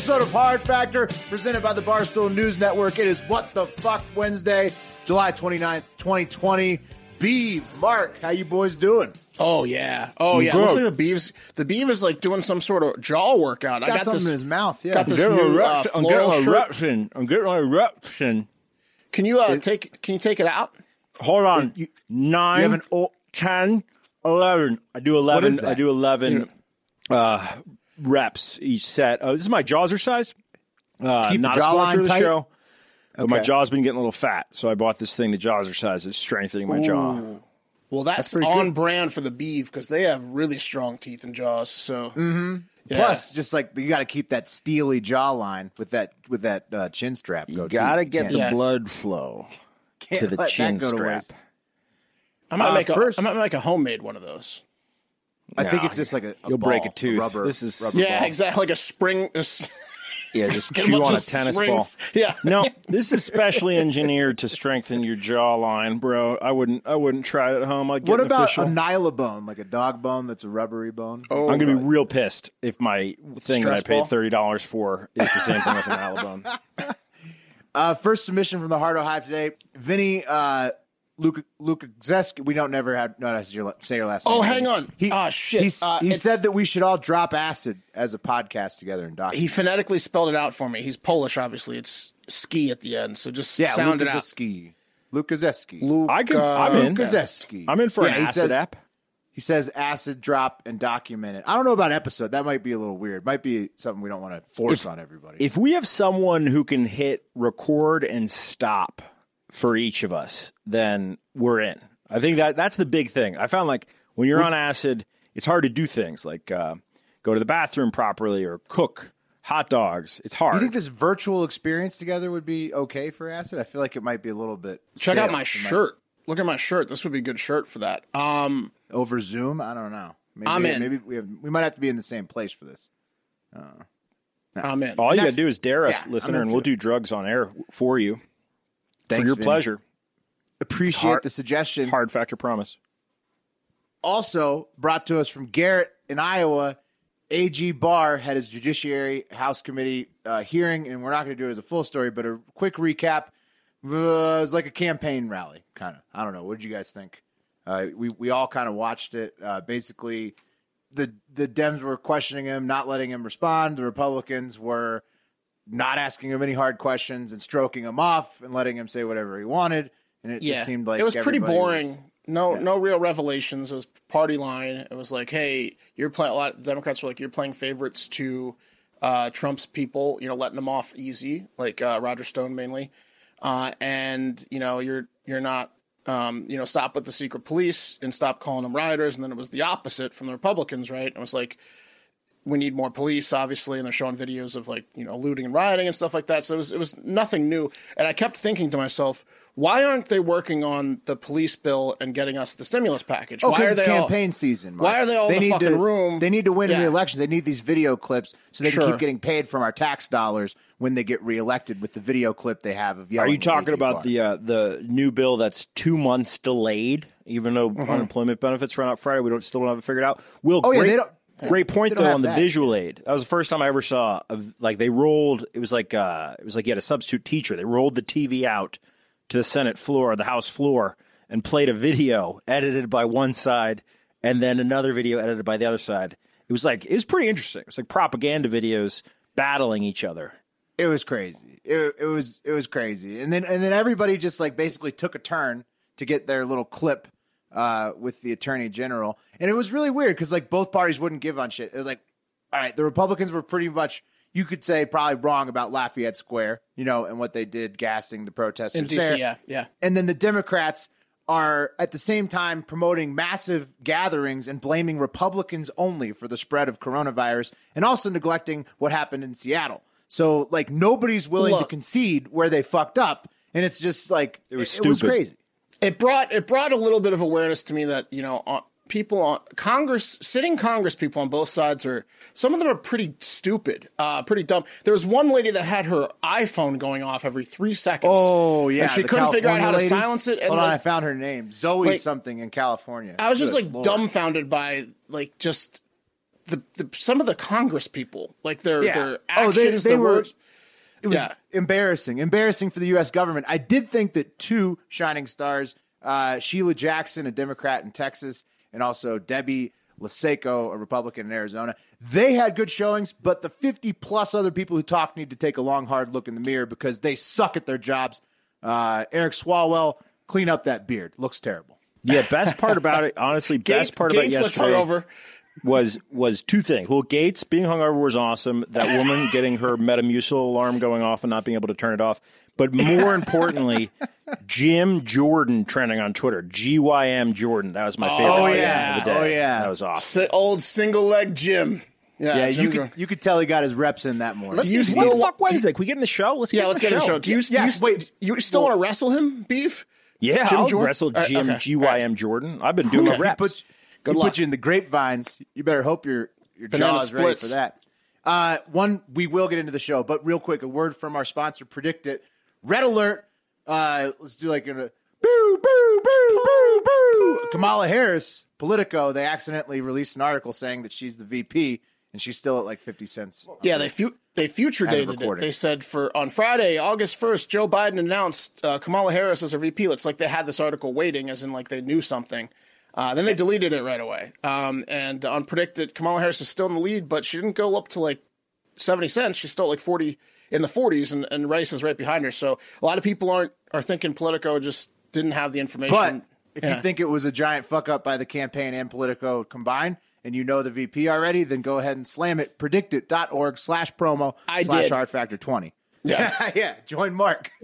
Episode of Hard Factor, presented by the Barstool News Network. It is What the Fuck Wednesday, July 29th, 2020. B, Mark, how you boys doing? Oh yeah. Oh yeah. Looks like the beeves. The beef is like doing some sort of jaw workout. I Got got something this. in his mouth, yeah. Got this getting new a uh. I'm getting an shirt. eruption. I'm getting an eruption. Can you uh, take? Can you take it out? Hold on. You- Nine, you have an o- 10, 11. I do 11. is that? I do 11 uh, reps each set. Uh, this is my Jawzrsize. Uh, Keep the not a sponsor jawline of the tight? show. But my jaw's been getting a little fat, so I bought this thing. The Jawzrsize. It's strengthening my jaw. Well, that's, pretty on good. brand for the beef because they have really strong teeth and jaws. So mm-hmm. Plus, just like you got to keep that steely jawline with that with that uh, chin strap. You gotta get Can't- the Yeah. blood flow can't to the chin go to strap. I might Uh, make a, first- I might make a homemade one of those. I think it's just like a, a you'll break ball, a tooth. Rubber, This is- rubber Yeah, ball. exactly. Like a spring. a s- Yeah, just get chew bunch on a tennis springs. ball. Yeah. No, this is specially engineered to strengthen your jawline, bro. I wouldn't. I wouldn't try it at home. I'd get What an about official. a nylabone, like a dog bone that's a rubbery bone? Oh, I'm gonna be real pissed if my thing that I Stress paid ball? thirty dollars for is the same thing as an Alabone. Uh, first submission from the Heart of Hive today. Vinny uh, Luke Luke Zesk. We don't never have no. That's your say your last. Name. Oh, name. hang on. He, Ah, shit. he's- Uh, he said that we should all drop acid as a podcast together and document. he phonetically spelled it out for me. He's Polish, obviously. It's ski at the end. So just yeah, sound Luke it out. Zeski. Luke Zeski. Luke, I can. uh, I'm in. Luke Zeski. I'm in for Yeah, an acid says- app. He says acid drop and document it. I don't know about episode. That might be a little weird. Might be something we don't want to force on everybody. If we have someone who can hit record and stop for each of us, then we're in. I think that that's the big thing. I found like when you're on acid, it's hard to do things like uh, go to the bathroom properly or cook hot dogs. It's hard. you think this virtual experience together would be okay for acid? I feel like it might be a little bit. Check stale. out my It might- shirt. Look at my shirt. This would be a good shirt for that. Um, over Zoom. I don't know. Maybe, I'm in. Maybe we have. We might have to be in the same place for this. I'm in. All you Next- gotta do is dare us, Yeah, listener, and we'll it. do drugs on air for you Thanks, for your Vinny. pleasure. Appreciate Hard- the suggestion. Hard factor promise. Also brought to us from Garrett in Iowa. AG Barr had his Judiciary House Committee uh, hearing, and we're not going to do it as a full story, but a quick recap. Uh, it was like a campaign rally, kind of. I don't know. What did you guys think? Uh, we we all kind of watched it. Uh, basically, the the Dems were questioning him, not letting him respond. The Republicans were not asking him any hard questions and stroking him off and letting him say whatever he wanted. And it yeah, just seemed like it was pretty everybody was- boring. no, no real revelations. It was party line. It was like, hey, you're playing. A lot of Democrats were like, you're playing favorites to uh, Trump's people. You know, letting them off easy, like uh, Roger Stone mainly, uh, and you know, you're you're not. Um, you know, stop with the secret police and stop calling them rioters. And then it was the opposite from the Republicans, right? It was like, we need more police, obviously, and they're showing videos of like you know looting and rioting and stuff like that. So it was it was nothing new, and I kept thinking to myself, why aren't they working on the police bill and getting us the stimulus package? Oh, why because are it's they all- campaign season. Mark. Why are they all in the need fucking to, room? They need to win Yeah. re-elections. They need these video clips so they Sure. can keep getting paid from our tax dollars when they get reelected with the video clip they have of yelling. Are you talking about Barr. the uh, the new bill that's two months delayed, even though Mm-hmm. unemployment benefits run out Friday? We don't still don't have it figured out. Will Oh, yeah, great, they don't- great point though on the that. visual aid. That was the first time I ever saw of like they rolled. It was like uh, it was like you had a substitute teacher. They rolled the TV out to the Senate floor, the House floor, and played a video edited by one side and then another video edited by the other side. It was like it was pretty interesting. It was like propaganda videos battling each other. It was crazy. It, it was it was crazy. And then and then everybody just like basically took a turn to get their little clip uh, with the attorney general, and it was really weird because like both parties wouldn't give on shit. It was like, all right, the Republicans were pretty much you could say probably wrong about Lafayette Square, you know, and what they did gassing the protesters In DC, there. yeah, yeah. And then the Democrats are at the same time promoting massive gatherings and blaming Republicans only for the spread of coronavirus and also neglecting what happened in Seattle. So like nobody's willing to concede where they fucked up and it's just like it was It was crazy. It brought it brought a little bit of awareness to me that you know uh, people on Congress, sitting Congress people on both sides are some of them are pretty stupid, uh, pretty dumb. There was one lady that had her iPhone going off every three seconds. Oh yeah, and she couldn't figure out how to silence it. And Hold on, I found her name, Zoe like- something in California. I was just Good like Lord. dumbfounded by like just the, the some of the Congress people, like their Yeah. their Oh, actions, they- they their were- words. It was Yeah. embarrassing, embarrassing for the U.S. government. I did think that two shining stars, uh, Sheila Jackson, a Democrat in Texas, and also Debbie Lesko, a Republican in Arizona, they had good showings. But the 50 plus other people who talk need to take a long, hard look in the mirror because they suck at their jobs. Uh, Eric Swalwell, clean up that beard. Looks terrible. Yeah, best part about it, honestly, best Gaetz, part about Gaetz looked yesterday hungover. Was was two things. Well, Gaetz being hungover was awesome. That woman getting her Metamucil alarm going off and not being able to turn it off. But more importantly, Jim Jordan trending on Twitter. GYM Jordan. That was my oh, favorite. Oh, yeah. of the oh, day. Oh, yeah. That was awesome. Si- old single leg Jim. Yeah, Yeah, Jim you Jordan. could you could tell he got his reps in that morning. Do you What still the fuck Wednesday? Can we get in the show? Let's Yeah, get let's in get the in the show. show. Do you, Yes, do you, yes, wait. you still want to wrestle him, Beef? Yeah, Jim I'll Jordan? wrestle Jim okay. GYM Jordan. I've been doing my Okay. reps. put, Good he luck. put you in the grapevines. You better hope your your Banana jaw is ready for that. Uh, one, we will get into the show, but real quick, a word from our sponsor, PredictIt. Red alert. Uh, let's do like a boo, boo, boo, boo, boo. Kamala Harris, Politico, they accidentally released an article saying that she's the VP and she's still at like 50 cents. Yeah, they fu- they future dated it. They said for on Friday, August first, Joe Biden announced uh, Kamala Harris as her VP. It's like they had this article waiting, as in like they knew something. Uh, then they deleted it right away. Um, and on PredictIt, Kamala Harris is still in the lead, but she didn't go up to like seventy cents. She's still like forty in the forties, and, and Rice is right behind her. So a lot of people aren't are thinking Politico just didn't have the information. But if Yeah. you think it was a giant fuck up by the campaign and Politico combined, and you know the VP already, then go ahead and slam it. Predictit.org slash promo I slash hard factor 20. Yeah. yeah. Join Mark.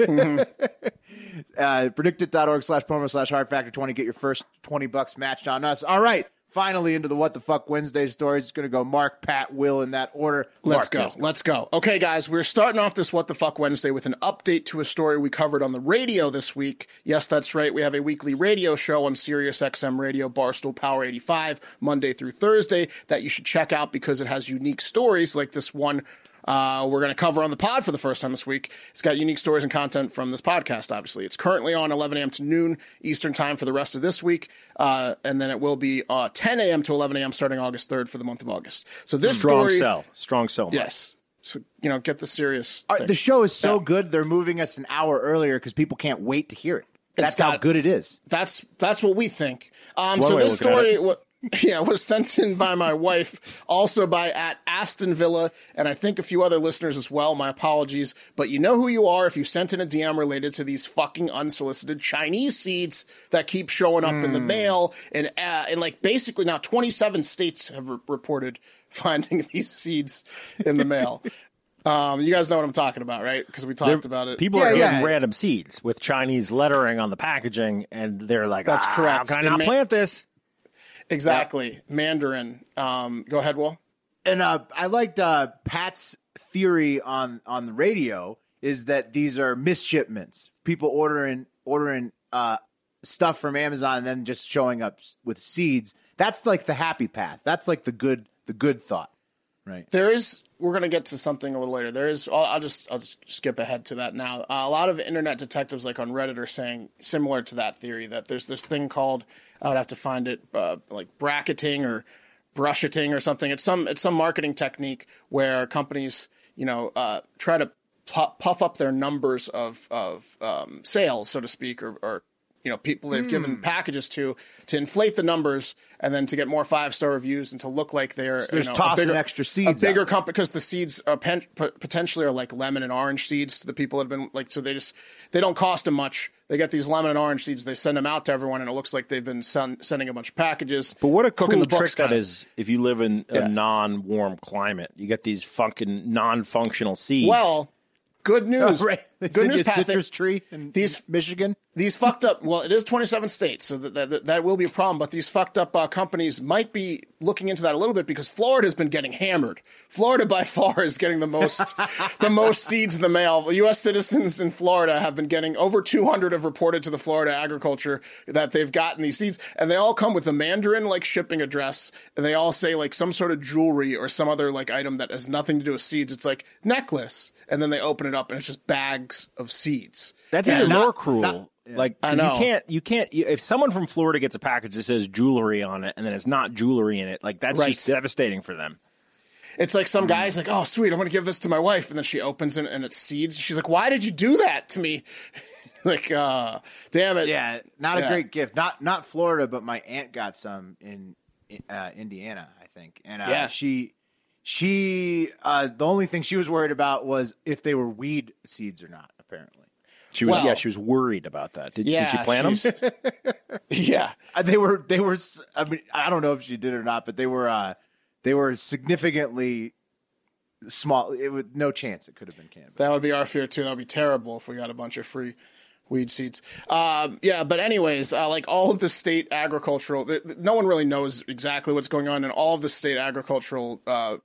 uh, predictit.org slash promo slash hard factor 20. Get your first 20 bucks matched on us. All right. Finally, into the What the Fuck Wednesday stories. It's going to go Mark, Pat, Will in that order. Let's Mark, go. yes. Let's go. Okay, guys, we're starting off this What the Fuck Wednesday with an update to a story we covered on the radio this week. Yes, that's right. We have a weekly radio show on Sirius XM Radio, Barstool Power 85, Monday through Thursday, that you should check out because it has unique stories like this one uh, we're going to cover on the pod for the first time this week. It's got unique stories and content from this podcast, obviously. It's currently on 11 a.m. to noon Eastern time for the rest of this week. Uh, and then it will be uh, 10 a.m. to 11 a.m. starting August 3rd for the month of August. So this is Strong story. sell. Strong sell. Mark. Yes. So you know, get the Sirius. Thing. the show is so good, they're moving us an hour earlier because people can't wait to hear it. That's It's how good it is. That's that's what we think. Um, so way of this story, it. Wa- yeah, was sent in by my wife, also by at Aston Villa, and I think a few other listeners as well. My apologies, but you know who you are if you sent in a DM related to these fucking unsolicited Chinese seeds that keep showing up in the Hmm. mail, and uh, and like basically now twenty seven states have re- reported finding these seeds in the mail. Um, you guys know what I'm talking about, right? Because we talked about it. People Yeah, are getting yeah. random seeds with Chinese lettering on the packaging, and they're like, That's "Ah, correct. How can I The not ma- plant this? Exactly Mandarin. Um, go ahead, Will. and uh, I liked uh, Pat's theory on on the radio is that these are misshipments. People ordering ordering uh, stuff from Amazon and then just showing up with seeds. That's like the happy path. That's like the good the good thought, right? There is. We're gonna get to something a little later. There is. I'll, I'll just. I'll just skip ahead to that now. Uh, a lot of internet detectives, like on Reddit, are saying similar to that theory that there's this thing called. I would have to find it, uh, like bracketing or brusheting or something. It's some. It's some marketing technique where companies, you know, uh, try to puff up their numbers of of um, sales, so to speak, or, or you know people they've Hmm. given packages to to inflate the numbers and then to get more five star reviews and to look like they're they're you know, a tossing bigger, extra seeds a bigger company because the seeds are pen, potentially are like lemon and orange seeds to the people that have been like so they just they don't cost them much. They get these lemon and orange seeds. They send them out to everyone, and it looks like they've been sen- sending a bunch of packages. But what a cooking cool the books trick that if you live in a Yeah. non-warm climate. You get these fucking non-functional seeds. Well, good news. Right. They Good news, Pat, citrus tree in these- Michigan. These fucked up. Well, it is 27 states, so that that, that will be a problem. But these fucked up uh, companies might be looking into that a little bit because Florida has been getting hammered. Florida by far is getting the most the most seeds in the mail. U.S. citizens in Florida have been getting over 200 have reported to the Florida Agriculture that they've gotten these seeds, and they all come with a Mandarin like shipping address, and they all say like some sort of jewelry or some other like item that has nothing to do with seeds. It's like necklace, and then they open it up and it's just bags of seeds. That's And even not- more cruel. Like 'cause I know. you can't, you can't. You, if someone from Florida gets a package that says jewelry on it, and then it's not jewelry in it, like that's Right. just devastating for them. It's like some guy's like, "Oh, sweet, I'm going to give this to my wife," and then she opens it and it's seeds. She's like, "Why did you do that to me?" like, uh, damn it. Yeah, not Yeah. a great gift. Not not Florida, but my aunt got some in uh, Indiana, I think. And uh, Yeah. she she uh, the only thing she was worried about was if they were weed seeds or not. Apparently, She was, Well- yeah, she was worried about that. Did, Yeah, did she plant them? yeah. They were they were. I mean, I don't know if she did or not, but they were uh, they were significantly small. It would no chance it could have been cannabis. That would be our fear too. That would be terrible if we got a bunch of free weed seeds. Um, yeah, but anyways, uh, like all of the state agricultural, th- th- no one really knows exactly what's going on, and all of the state agricultural uh,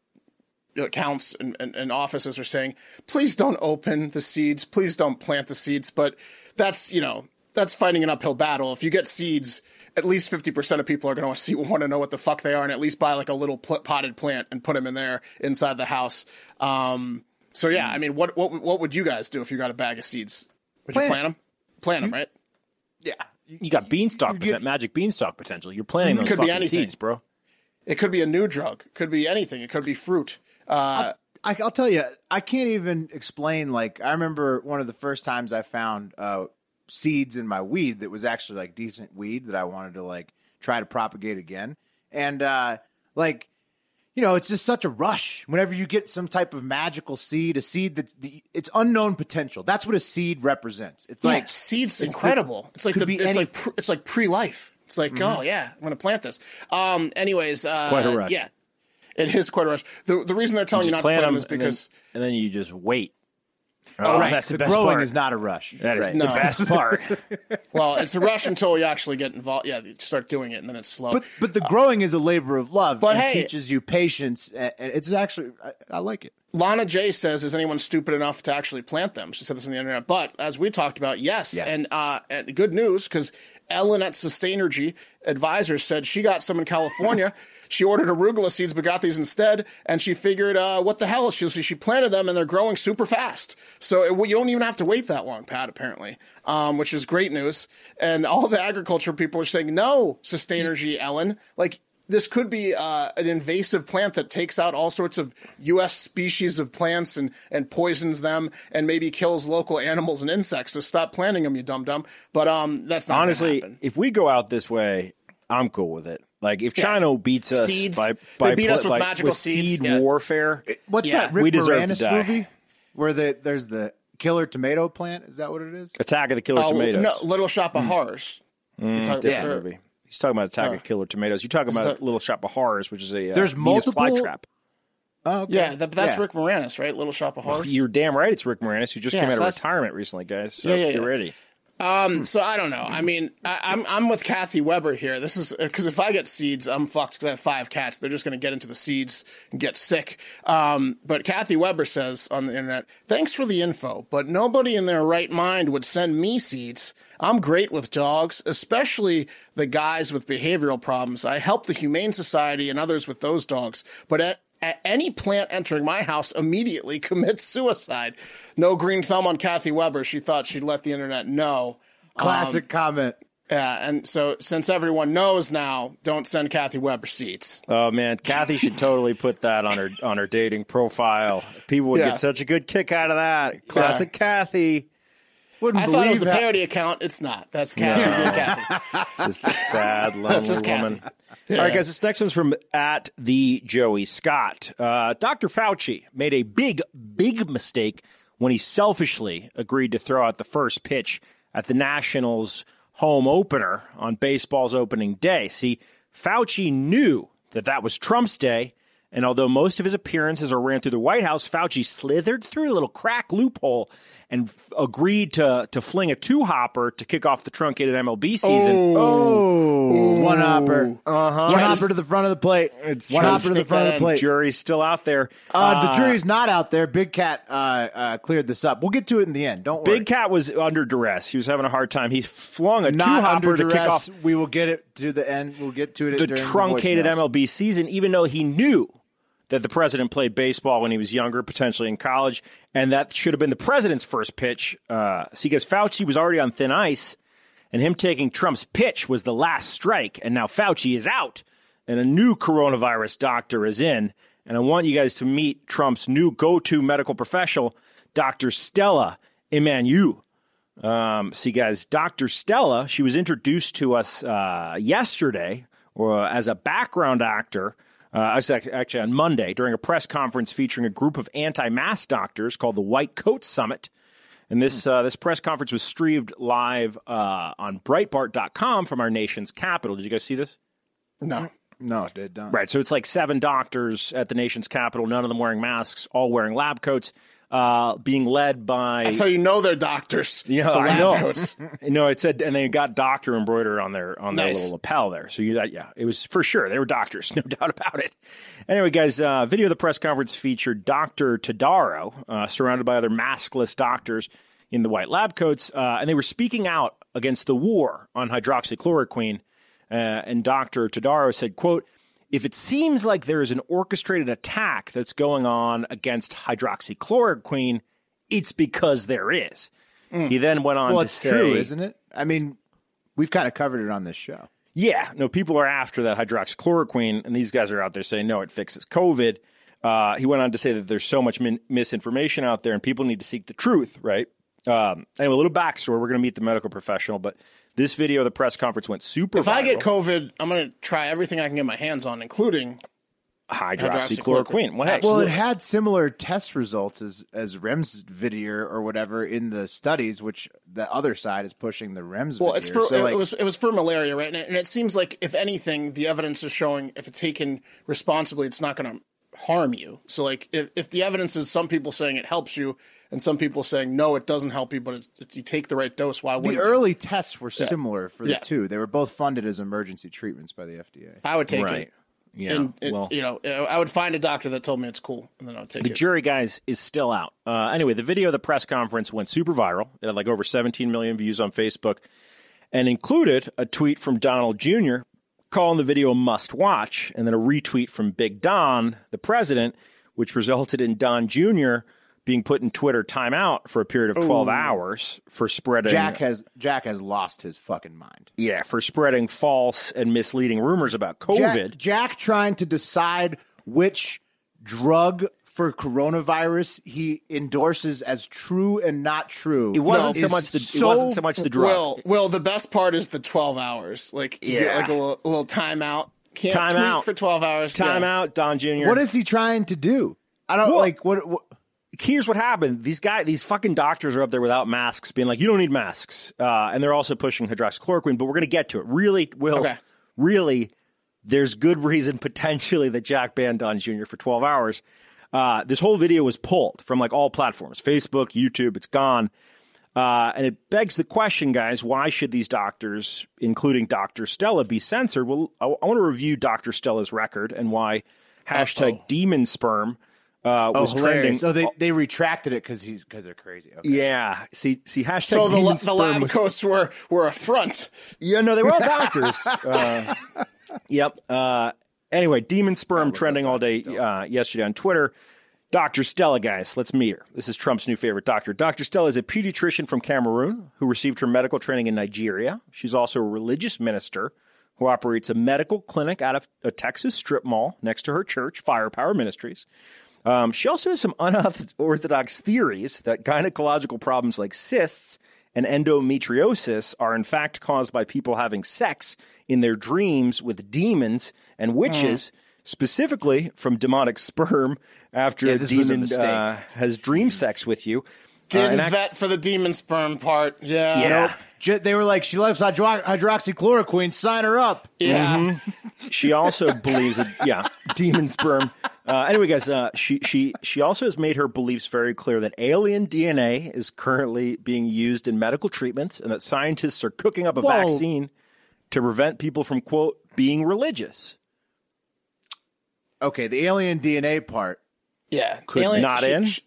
accounts and, and, and offices are saying, please don't open the seeds, please don't plant the seeds. But that's you know that's fighting an uphill battle. If you get seeds. At least fifty percent of people are going to see want to know what the fuck they are, and at least buy like a little pl- potted plant and put them in there inside the house. Um, so yeah, I mean, what what what would you guys do if you got a bag of seeds? Would Plant you plant them? Plant them, right? Yeah, You got beanstalk, get- poten- magic beanstalk potential. You're planting those Could be fucking anything. seeds, bro. It could be a new drug. It could be anything. It could be fruit. Uh, I, I'll tell you, I can't even explain. Like, I remember one of the first times I found uh, seeds in my weed that was actually like decent weed that I wanted to like try to propagate again. And uh, like, you know, it's just such a rush whenever you get some type of magical seed, a seed that's the it's unknown potential. That's what a seed represents. It's yeah, like seeds it's the- incredible. it's like the, it's any- Mm-hmm. like pr- it's like pre life. It's like oh yeah, I'm to plant this. Um. Anyways, uh, quite a rush. Yeah, it is quite a rush. The the reason they're telling you, Just not to plant plant them them is because and then, and then you just wait. oh, right, that's the, the, best growing part. is not a rush. That is Right. the No. best part. well, it's a rush until you actually get involved. Yeah, you start doing it, and then it's slow. But but the growing is a labor of love. But and hey- teaches you patience. And and it's actually I, I like it. Lana J says, "Is anyone stupid enough to actually plant them?" She said this on the internet. But as we talked about, yes, Yes. and uh, and good news because Ellen at Sustainergy Advisors said she got some in California. she ordered arugula seeds, but got these instead, and she figured, uh, what the hell? She she planted them, and they're growing super fast. So it, you don't even have to wait that long, Pat. Apparently, um, which is great news. And all the agriculture people are saying, "No, Sustainergy, Ellen, like." this could be uh, an invasive plant that takes out all sorts of U.S. species of plants and, and poisons them and maybe kills local animals and insects. So stop planting them, you dumb dumb. But um, that's not Honestly, if we go out this way, I'm cool with it. Like if China beats us Seeds. by They by beat us with like, magical with seeds. seed Yeah. warfare, What's Yeah, that Rick we deserve to Moranis die. movie where the there's the killer tomato plant? Is that what it is? Attack of the Killer Oh, Tomatoes. no, Little Shop of Horrors. You talk- different or- movie. He's talking about Attack of Killer Tomatoes. You're talking about that- Little Shop of Horrors, which is a uh, There's Venus multiple- flytrap. Oh, okay. Yeah, that, that's Yeah. Rick Moranis, right? Little Shop of Horrors. You're damn right. It's Rick Moranis who just Yeah, came out so of retirement recently, guys. So Yeah, yeah, get yeah. Ready. So I don't know. I mean, I, I'm I'm with Kathy Weber here. This is because if I get seeds, I'm fucked because I have five cats. They're just going to get into the seeds and get sick. Um, but Kathy Weber says on the internet, "Thanks for the info, but nobody in their right mind would send me seeds. I'm great with dogs, especially the guys with behavioral problems. I help the Humane Society and others with those dogs, but at at any plant entering my house immediately commits suicide. No green thumb on Kathy Weber. She thought she'd let the internet know. Classic um, comment. Yeah, and so since everyone knows now, don't send Kathy Weber seats. Oh man, Kathy should totally put that on her on her dating profile. People would Yeah. get such a good kick out of that. Classic Kathy. Wouldn't I thought it was a how- parody account. It's not. That's Kathy. being Kathy. Just a sad, lonely just Kathy. woman. All right, guys, this next one's from at the Joey Scott. Uh, Dr. Fauci made a big, big mistake when he selfishly agreed to throw out the first pitch at the Nationals' home opener on baseball's opening day. See, Fauci knew that that was Trump's day. And although most of his appearances are ran through the White House, Fauci slithered through a little crack loophole and f- agreed to to fling a two hopper to kick off the truncated MLB season. Oh, one hopper. Uh-huh. One hopper to the front of the plate. It's one hopper to the front of the plate. Jury's still out there. Uh, the jury's not out there. Big Cat uh, uh, cleared this up. We'll get to it in the end. Don't worry. Big Cat was under duress. He was having a hard time. He flung a two hopper under to kick off We will get it to the end. We'll get to it the truncated voicemails. MLB season, even though he knew that the president played baseball when he was younger, potentially in college, and that should have been the president's first pitch. Uh, see, because Fauci was already on thin ice, and him taking Trump's pitch was the last strike, and now Fauci is out, and a new coronavirus doctor is in. And I want you guys to meet Trump's new go-to medical professional, Dr. Stella Immanuel. Um, see, guys, Dr. Stella, she was introduced to us uh, yesterday or as a background actor. Uh, actually on Monday during a press conference featuring a group of anti-mask doctors called the White Coat Summit. And this uh, this press conference was streamed live uh, on Breitbart.com from our nation's capital. Did you guys see this? No. No, it did not. Right. So it's like seven doctors at the nation's capital, none of them wearing masks, all wearing lab coats, uh, being led by. That's how you know they're doctors. Yeah, The I know. no, it said, and they got doctor embroidered on their on their Nice. little lapel there. So you, that yeah, it was for sure they were doctors, no doubt about it. Anyway, guys, uh, video of the press conference featured Doctor Tadaro, uh, surrounded by other maskless doctors in the white lab coats, uh, and they were speaking out against the war on hydroxychloroquine. Uh, and Doctor Tadaro said, "quote." If it seems like there is an orchestrated attack that's going on against hydroxychloroquine, it's because there is. He then went on Well, to it's say, true, isn't it? I mean, we've kind of covered it on this show. Yeah, no, people are after that hydroxychloroquine, and these guys are out there saying, no, it fixes COVID. Uh, he went on to say that there's so much min- misinformation out there, and people need to seek the truth, right? Um, anyway, a little backstory. We're going to meet the medical professional, but this video of the press conference went super If I get. COVID, I'm going to try everything I can get my hands on, including hydroxychloroquine. Well, hey, Well, it had similar test results as as Remdesivir or whatever in the studies, which the other side is pushing the Remdesivir. Well, it's for so, it, like, was it was for malaria, right? And it, and it seems like if anything, the evidence is showing if it's taken responsibly, it's not going to harm you. So, like if if the evidence is some people saying it helps you, and some people saying no, it doesn't help you, but it's, if you take the right dose, why the wouldn't you? early tests were similar for the Yeah. two. They were both funded as emergency treatments by the FDA. I would take right. it. Yeah. And it- well, you know, I would find a doctor that told me it's cool, and then I would take The it. The jury, guys, is still out. Uh, anyway, the video of the press conference went super viral. It had like over 17 million views on Facebook and included a tweet from Donald Jr. calling the video a must watch, and then a retweet from Big Don, the president, which resulted in Don Jr. being put in Twitter timeout for a period of 12 hours for spreading Jack has Jack has lost his fucking mind. yeah, for spreading false and misleading rumors about COVID. Jack trying to decide which drug for coronavirus he endorses as true and not true. It wasn't so much the it wasn't so much the drug. Well, Will, the best part is the 12 hours. Like, you get Yeah. like a little, a little timeout. Can't Time tweet out. for 12 hours. Time Yeah. out, Don Jr. What is he trying to do? I don't Well- like what, what here's what happened. These guys, these fucking doctors are up there without masks, being like, "You don't need masks," uh, and they're also pushing hydroxychloroquine. But we're going to get to it. Really, will Okay. really, there's good reason potentially that Jack banned Don Jr. for 12 hours. Uh, this whole video was pulled from like all platforms, Facebook, YouTube. It's gone. Uh, and it begs the question, guys, why should these doctors, including Dr. Stella, be censored? Well, I, I want to review Dr. Stella's record and why hashtag demon sperm uh, was trending. So they, they retracted it because he's because they're crazy. Okay. Yeah. See, see, hashtag So the, demon la- the sperm lab was- coats were, were a front. Yeah, no, they were all doctors. uh, yep. Uh, anyway, demon sperm trending all day uh, yesterday on Twitter. Dr. Stella, guys, let's meet her. This is Trump's new favorite doctor. Dr. Stella is a pediatrician from Cameroon who received her medical training in Nigeria. She's also a religious minister who operates a medical clinic out of a Texas strip mall next to her church, Firepower Ministries. Um, she also has some unorthodox theories that gynecological problems like cysts and endometriosis are in fact caused by people having sex in their dreams with demons and witches, specifically from demonic sperm after Yeah, a this was a demon uh, has dream sex with you. Uh, Didn't and ac- vet for the demon sperm part. Yeah. Yeah. Ju- They were like, she loves hydro- hydroxychloroquine. Sign her up. Yeah. Mm-hmm. She also believes that yeah, demon sperm. Uh, anyway, guys, uh, she she she also has made her beliefs very clear that alien DNA is currently being used in medical treatments, and that scientists are cooking up a Whoa. vaccine to prevent people from quote being religious. Okay, the alien DNA part. Yeah. not in? sh-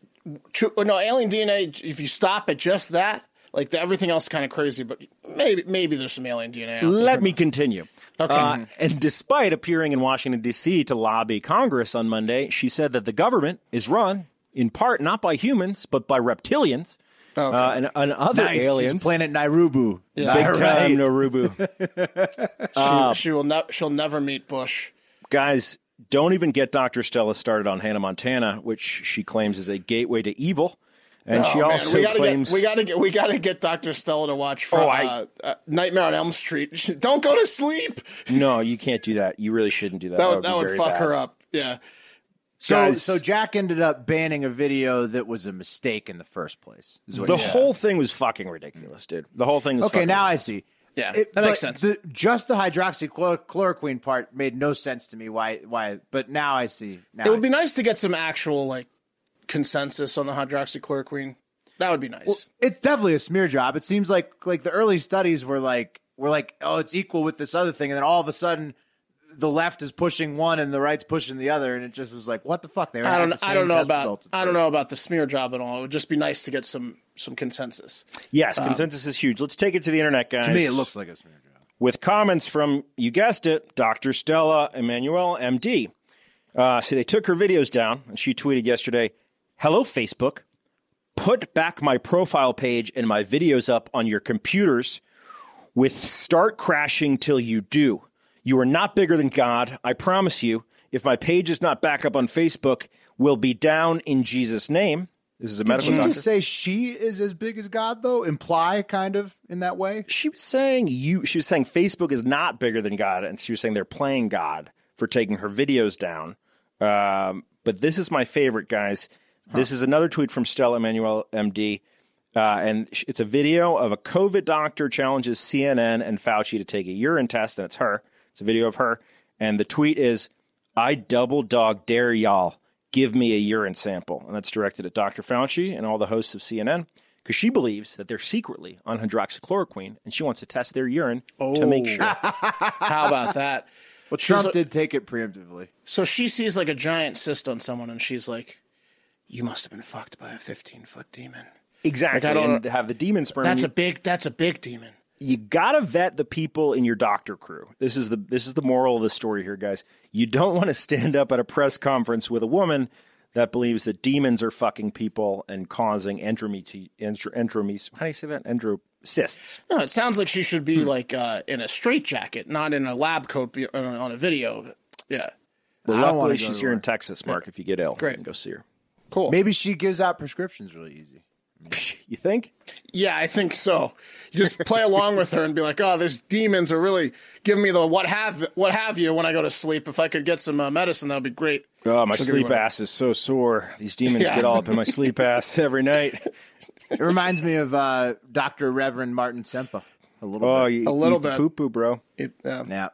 sh- no, alien DNA, if you stop at just that, like the, everything else is kind of crazy, but maybe maybe there's some alien DNA out there. Let me continue. Okay. Uh, and despite appearing in Washington, D.C. to lobby Congress on Monday, she said that the government is run in part not by humans, but by reptilians uh, and, and other Nice. aliens. She's Planet Nairubu. Big time right. Narubu. she, she will never she'll never meet Bush. Guys, don't even get Dr. Stella started on Hannah Montana, which she claims is a gateway to evil. And she Oh, man, also we gotta claims get we gotta get we gotta get Doctor Stella to watch for Oh, I- uh, uh, Nightmare on Elm Street. Don't go to sleep. No, you can't do that. You really shouldn't do that. That That would, would, that would fuck bad. her up. Yeah. So, Guys- so Jack ended up banning a video that was a mistake in the first place. The he said. whole thing was fucking ridiculous, dude. The whole thing was Okay, fucking now I see. Yeah, that makes sense. the- just the hydroxychloroquine part made no sense to me. Why? Why? But now I see. Now It would I be see. nice to get some actual like consensus on the hydroxychloroquine. That would be nice. It's definitely a smear job. It seems like like the early studies were like were like oh it's equal with this other thing, and then all of a sudden the left is pushing one and the right's pushing the other, and it just was like what the fuck? They were I don't. the I same don't know about. results. I don't know about the smear job at all. It would just be nice to get some some consensus. Yes, consensus is huge. Let's take it to the internet, guys. To me, it looks like a smear job. with comments from, you guessed it, Dr. Stella Immanuel, MD. Uh, so they took her videos down, and she tweeted yesterday, Hello, Facebook. Put back my profile page and my videos up on your computers with start crashing till you do. You are not bigger than God. I promise you. If my page is not back up on Facebook, will be down in Jesus' name. This is a Did medical you doctor. just say she is as big as God though? Imply kind of in that way. she was saying you she was saying Facebook is not bigger than God, and she was saying they're playing God for taking her videos down. Um, but this is my favorite, guys. This is another tweet from Stella Immanuel, MD, uh, and it's a video of a COVID doctor challenges CNN and Fauci to take a urine test, and it's her. It's a video of her, and the tweet is, "I double dog dare y'all." Give me a urine sample. And that's directed at Dr. Fauci and all the hosts of CNN because she believes that they're secretly on hydroxychloroquine and she wants to test their urine to make sure. How about that? Well, Trump a- did take it preemptively. So she sees like a giant cyst on someone, and she's like, "You must have been fucked by a fifteen foot demon." exactly. Like, I don't- and have the demon sperm. That's you, a big. That's a big demon. you gotta vet the people in your doctor crew. This is the this is the moral of the story here, guys. You don't want to stand up at a press conference with a woman that believes that demons are fucking people and causing. Endometritis. How do you say that? Endro cysts. No, it sounds like she should Hmm. be like uh, in a straitjacket, not in a lab coat on a video. Yeah, wanna luckily, she's here in. Texas, Mark. If you get ill, Great. go see her. Cool. Maybe she gives out prescriptions really easy. You think? Yeah, I think so. You just play along with her and be like, "Oh, these demons are really giving me the what have what have you when I go to sleep. If I could get some uh, medicine, that'd be great." Oh, my She'll sleep ass is so sore. These demons Yeah. get all up in my sleep ass every night. It reminds me of uh, Dr. Reverend Martin Ssempa a little Oh, bit. you A little eat bit. poo poo, bro. It, uh, Yeah.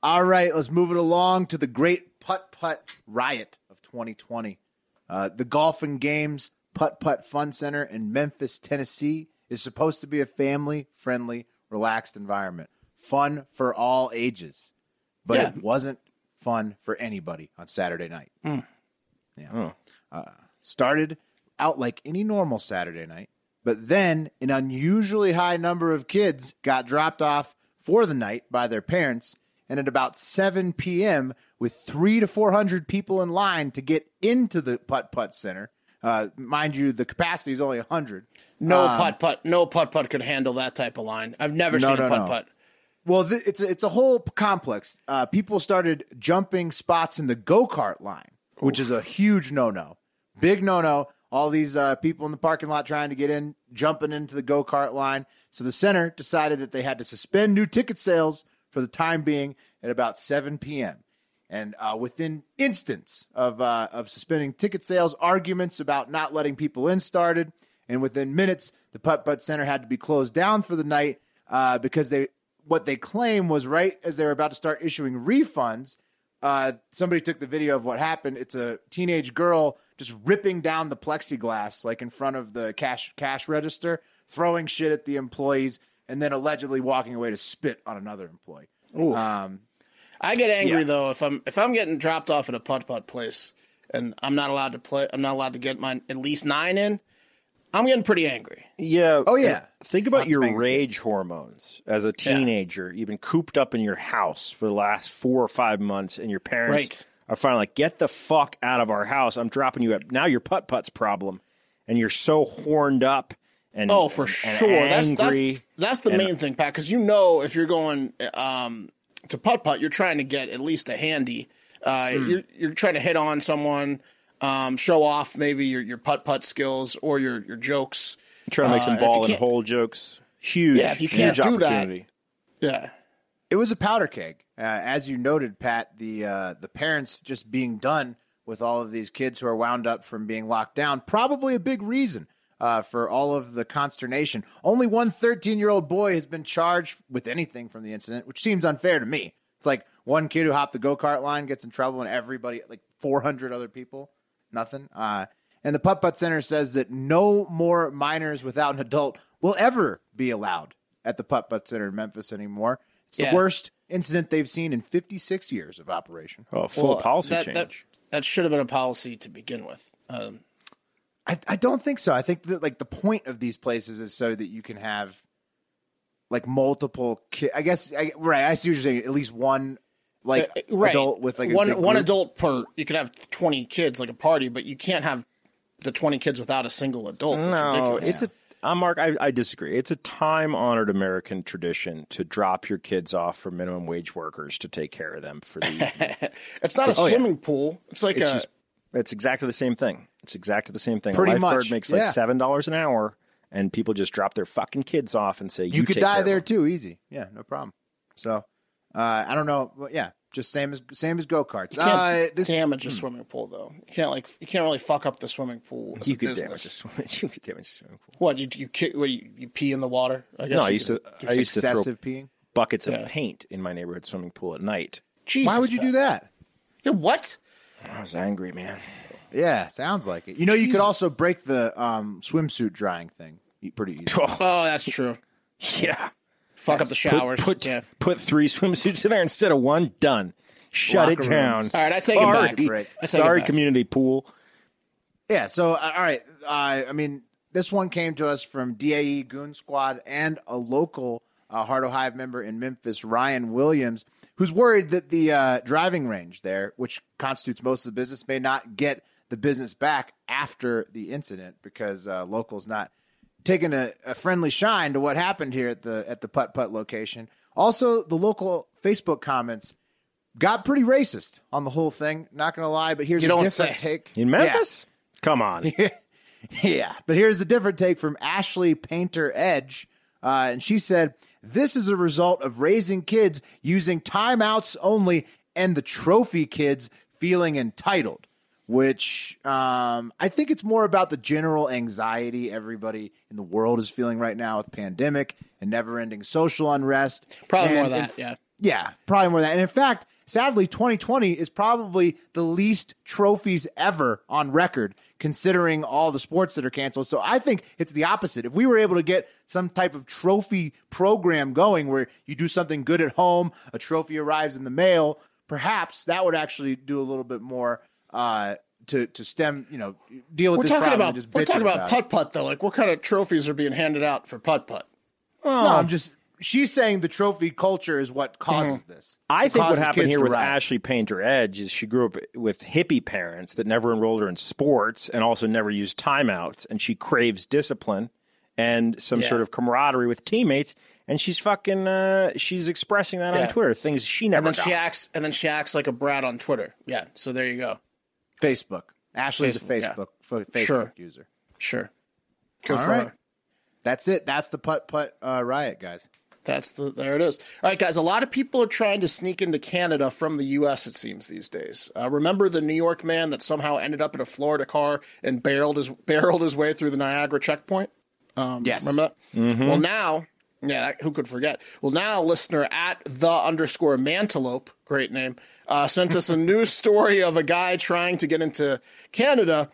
All right, let's move it along to the great putt putt riot of 2020. Uh, the Golfing Games Putt Putt Fun Center in Memphis, Tennessee is supposed to be a family friendly, relaxed environment. Fun for all ages. But Yeah. it wasn't fun for anybody on Saturday night. Yeah. Uh, started out like any normal Saturday night, but then an unusually high number of kids got dropped off for the night by their parents. And at about 7 p.m., with three to 400 people in line to get into the putt putt center, uh, mind you, the capacity is only 100. no putt putt, no putt putt could handle that type of line. I've never No, seen no, a putt no. putt. Well, th- it's a, it's a whole complex. Uh, people started jumping spots in the go kart line, which is a huge no no, big no no. all these uh, people in the parking lot trying to get in, jumping into the go kart line. So the center decided that they had to suspend new ticket sales for the time being at about 7 p.m. And uh, within instants of uh, of suspending ticket sales, arguments about not letting people in started, and within minutes, the Putt Putt Center had to be closed down for the night uh, because they what they claim was right as they were about to start issuing refunds. Uh, somebody took the video of what happened. It's a teenage girl just ripping down the plexiglass like in front of the cash cash register, throwing shit at the employees, and then allegedly walking away to spit on another employee. Um, I get angry Yeah. though if I'm if I'm getting dropped off at a putt putt place and I'm not allowed to play. I'm not allowed to get my at least nine in. I'm getting pretty angry. Yeah. Oh, yeah. Think about Lots your of angry rage hormones as a teenager. You've been cooped up in your house for the last four or five months, and your parents Right. are finally like, "Get the fuck out of our house! I'm dropping you up." Now your putt putt's problem, and you're so horned up and Oh, for and- and sure. That's angry. that's that's the main thing, Pat. Because you know, if you're going um, to putt putt, you're trying to get at least a handy. Uh, Hmm. You're you're trying to hit on someone, um, show off maybe your your putt putt skills or your your jokes. trying to make uh, some if you ball and hole jokes. Huge. Yeah, if you can't do that- Yeah, it was a powder keg, uh, as you noted, Pat. The uh, the parents just being done with all of these kids who are wound up from being locked down. Probably a big reason uh, for all of the consternation. Only one 13 year old boy has been charged with anything from the incident, which seems unfair to me. It's like one kid who hopped the go kart line gets in trouble, and everybody, like 400 other people, nothing. Uh, and the Putt Putt Center says that no more minors without an adult will ever be allowed at the Putt Putt Center in Memphis anymore. It's Yeah. the worst incident they've seen in 56 years of operation. Oh, full Well, policy that, change. That, that should have been a policy to begin with. Um, I, I don't think so. I think that like the point of these places is so that you can have like multiple kids. I guess I, right. I see what you're saying. At least one like Uh, right. adult with like one big one adult per. You could have twenty kids like a party, but you can't have the twenty kids without a single adult. That's no, ridiculous. it's a. Uh, Mark, I, I disagree. It's a time honored American tradition to drop your kids off for minimum wage workers to take care of them for the. It's not a Oh, yeah. swimming pool. It's like it's a. just it's exactly the same thing. It's exactly the same thing. Pretty a lifeguard much, makes like yeah. seven dollars an hour, and people just drop their fucking kids off and say you, You could take care die of there them." too, easy. Yeah, no problem. So uh, I don't know. Well, yeah, just same as same as go karts. Uh, this damage a swimming pool though. You can't like you can't really fuck up the swimming pool. As You a could business. damage a swimming. You could damage a swimming pool. What you you ki- what, you, you pee in the water? I guess No, I you used to. I used to throw peeing. buckets Yeah. of paint in my neighborhood swimming pool at night. Jesus, Why would you do that? Yeah, what? I was angry, man. Yeah, sounds like it. You know, you could also break the um, swimsuit drying thing pretty easy. Oh, that's true. Yeah. Fuck up the showers. Put, put, yeah. put three swimsuits in there instead of one. Done. Shut Locker it down. rooms. All right, I take it Sorry. back. Right. I take it Sorry, back. community pool. Yeah. So, uh, all right. Uh, I mean, this one came to us from DAE Goon Squad and a local uh, Heart of Hive member in Memphis, Ryan Williams, who's worried that the uh, driving range there, which constitutes most of the business, may not get the business back after the incident because uh, locals not taking a, a friendly shine to what happened here at the at the putt putt location. Also, the local Facebook comments got pretty racist on the whole thing. Not going to lie, but here's You a don't different say. take In Yeah. Memphis? Come on. yeah, but here's a different take from Ashley Painter Edge. Uh, and she said, This is a result of raising kids using timeouts only and the trophy kids feeling entitled, which um, I think it's more about the general anxiety everybody in the world is feeling right now with pandemic and never ending social unrest. Probably more And of in- that. Yeah. yeah, probably more that. And in fact, sadly, 2020 is probably the least trophies ever on record, considering all the sports that are canceled. So I think it's the opposite. If we were able to get some type of trophy program going where you do something good at home, a trophy arrives in the mail, perhaps that would actually do a little bit more uh, to to stem, you know, deal with We're this talking problem. about and just we're talking about about putt putt though. Like what kind of trophies are being handed out for putt putt? No, I'm just. She's saying the trophy culture is what causes this. I It think what happened here with riot. Ashley Painter Edge is she grew up with hippie parents that never enrolled her in sports and also never used timeouts, and she craves discipline and some Yeah. sort of camaraderie with teammates, and she's fucking uh, she's expressing that Yeah. on Twitter, things she never And then got. she acts and then she acts like a brat on Twitter. Yeah. So there you go. Facebook Ashley's a Facebook, yeah. Facebook Sure. user. Sure. Good All for right. That's it. That's the putt putt uh, riot, guys. That's the there it is. All right, guys. A lot of people are trying to sneak into Canada from the U.S. It seems these days. Uh, remember the New York man that somehow ended up in a Florida car and barreled his barreled his way through the Niagara checkpoint. Um, Yes. Remember that? Well, now, yeah, who could forget? Well, now, listener at the underscore Mantelope, great name, uh, sent us a news story of a guy trying to get into Canada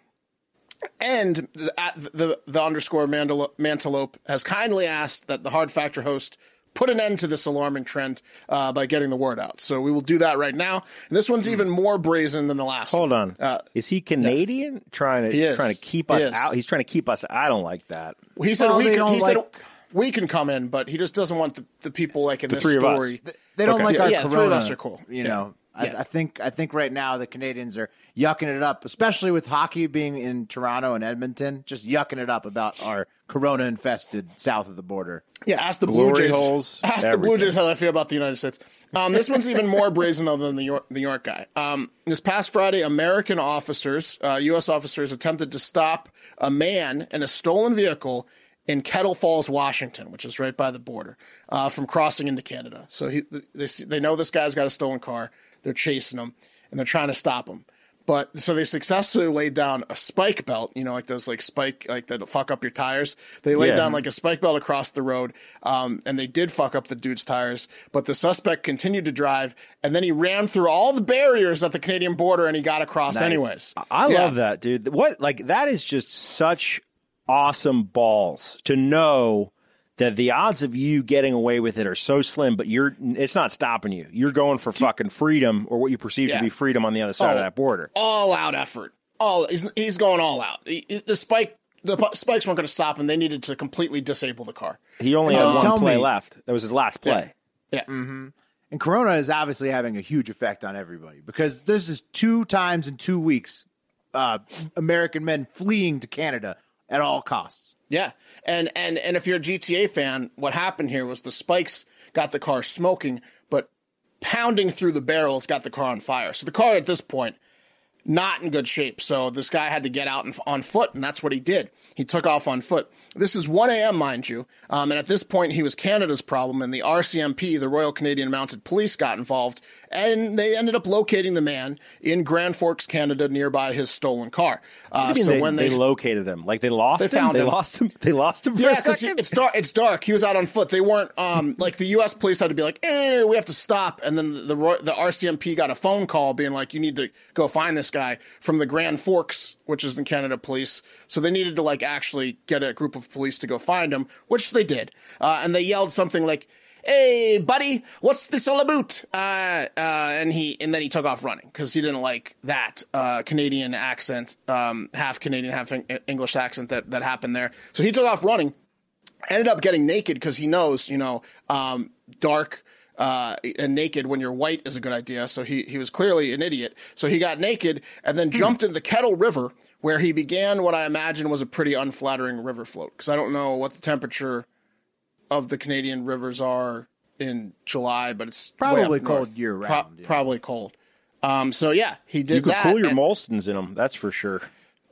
and the, at the the underscore Mantelope has kindly asked that the Hard Factor host put an end to this alarming trend uh, by getting the word out. So we will do that right now. And this one's even more brazen than the last. Hold on. is he Canadian? Trying He to trying to keep He us out. He's trying to keep us. I don't like that. He said Well, we can. said like- we can come in, but he just doesn't want the, the people like in this three of us. story. They don't Okay. like Yeah, our yeah, three of corona. us are cool. You Yeah. know, I, Yeah. I think I think right now the Canadians are yucking it up, especially with hockey being in Toronto and Edmonton, just yucking it up about our corona infested south of the border. Yeah, ask the Glory Blue Jays. holes, ask the Blue. Jays how they feel about the United States. Um, this one's even more brazen though than the York, the York guy. Um, this past Friday, American officers, uh, U.S. officers, attempted to stop a man in a stolen vehicle in Kettle Falls, Washington, which is right by the border, uh, from crossing into Canada. So he, they they know this guy's got a stolen car. They're chasing him and they're trying to stop him. But so they successfully laid down a spike belt, you know, like those like spike like that fuck up your tires. They laid Yeah. down like a spike belt across the road, um, and they did fuck up the dude's tires. But the suspect continued to drive, and then he ran through all the barriers at the Canadian border, and he got across anyways. I Yeah. love that, dude. What like that is just such awesome balls to know that the odds of you getting away with it are so slim, but you're it's not stopping you. You're going for fucking freedom or what you perceive Yeah. to be freedom on the other side of Oh. that border. all out effort. All he's, he's going all out. He- he- the spike, the spikes weren't going to stop him. They needed to completely disable the car. He only Um, had tell one play me- left. That was his last play. Yeah, And Corona is obviously having a huge effect on everybody because this is two times in two weeks uh, American men fleeing to Canada at all costs. yeah. And and and if you're a GTA fan, what happened here was the spikes got the car smoking, but pounding through the barrels got the car on fire. So the car at this point not in good shape. So this guy had to get out on foot, and that's what he did. He took off on foot. This is 1 a.m., mind you. Um, and at this point, he was Canada's problem, and the RCMP, the Royal Canadian Mounted Police, got involved, and they ended up locating the man in Grand Forks, Canada, nearby his stolen car. Uh, so they, when they, they, located him, like they lost They him. found they him. lost him. They lost him for yeah, a because second. it's dark. It's dark. He was out on foot. They weren't um like the U.S. police had to be like, "Eh, we have to stop." And then the the RCMP got a phone call being like, "You need to go find this guy from the Grand Forks, which is in Canada Police." So they needed to like actually get a group of police to go find him, which they did. Uh, and they yelled something like. Hey, buddy, what's this all about? Uh, uh, and he and then he took off running because he didn't like that uh, Canadian accent, um, half Canadian, half English accent that that happened there. So he took off running ended up getting naked because he knows, you know, um, dark uh, and naked when you're white is a good idea. So he, he was clearly an idiot. So he got naked and then jumped into the Kettle River where he began what I imagine was a pretty unflattering river float. Because I don't know what the temperature of the Canadian rivers are in July, but it's Probably cold north. year Pro- round, yeah. Probably cold. Um, so yeah, he did you could that. cool your and- Molsons in them. That's for sure.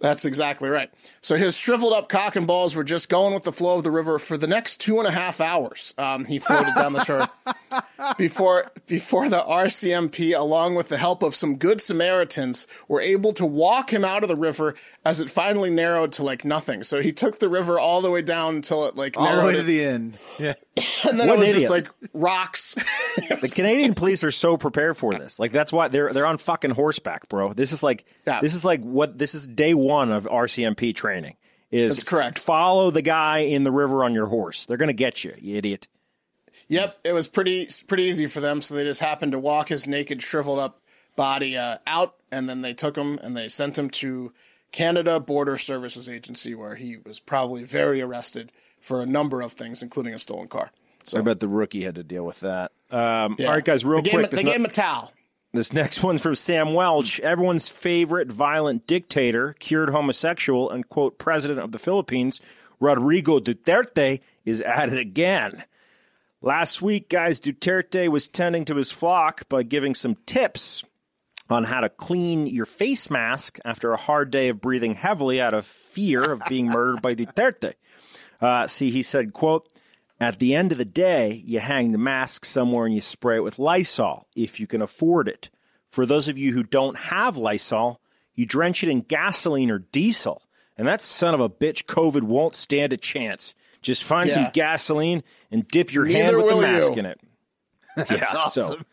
That's exactly right. So his shriveled up cock and balls were just going with the flow of the river for the next two and a half hours. Um, he floated down the shore before before the RCMP, along with the help of some good Samaritans, were able to walk him out of the river as it finally narrowed to like nothing. So he took the river all the way down until it like All the narrowed way to it, the end. Yeah. and then What it was an just like rocks. The Canadian police are so prepared for this. Like that's why they're they're on fucking horseback, bro. This is like Yeah. this is like what this is day one of RCMP training. Is That's correct. Follow the guy in the river on your horse. They're gonna get you, you idiot. Yep, it was pretty pretty easy for them. So they just happened to walk his naked, shriveled up body uh, out, and then they took him and they sent him to Canada Border Services Agency, where he was probably very arrested for a number of things, including a stolen car. So I bet the rookie had to deal with that. Um, yeah. All right, guys, real they quick. him- they gave him a towel. This next one's from Sam Welch. Everyone's favorite violent dictator, cured homosexual, and quote, president of the Philippines, Rodrigo Duterte, is at it again. Last week, guys, Duterte was tending to his flock by giving some tips on how to clean your face mask after a hard day of breathing heavily out of fear of being murdered by Duterte. Uh, see, he said, quote, at the end of the day, you hang the mask somewhere and you spray it with Lysol if you can afford it. For those of you who don't have Lysol, you drench it in gasoline or diesel. And that son of a bitch COVID won't stand a chance. Just find Yeah. some gasoline and dip your Neither hand with the mask you. in it. yeah, so awesome.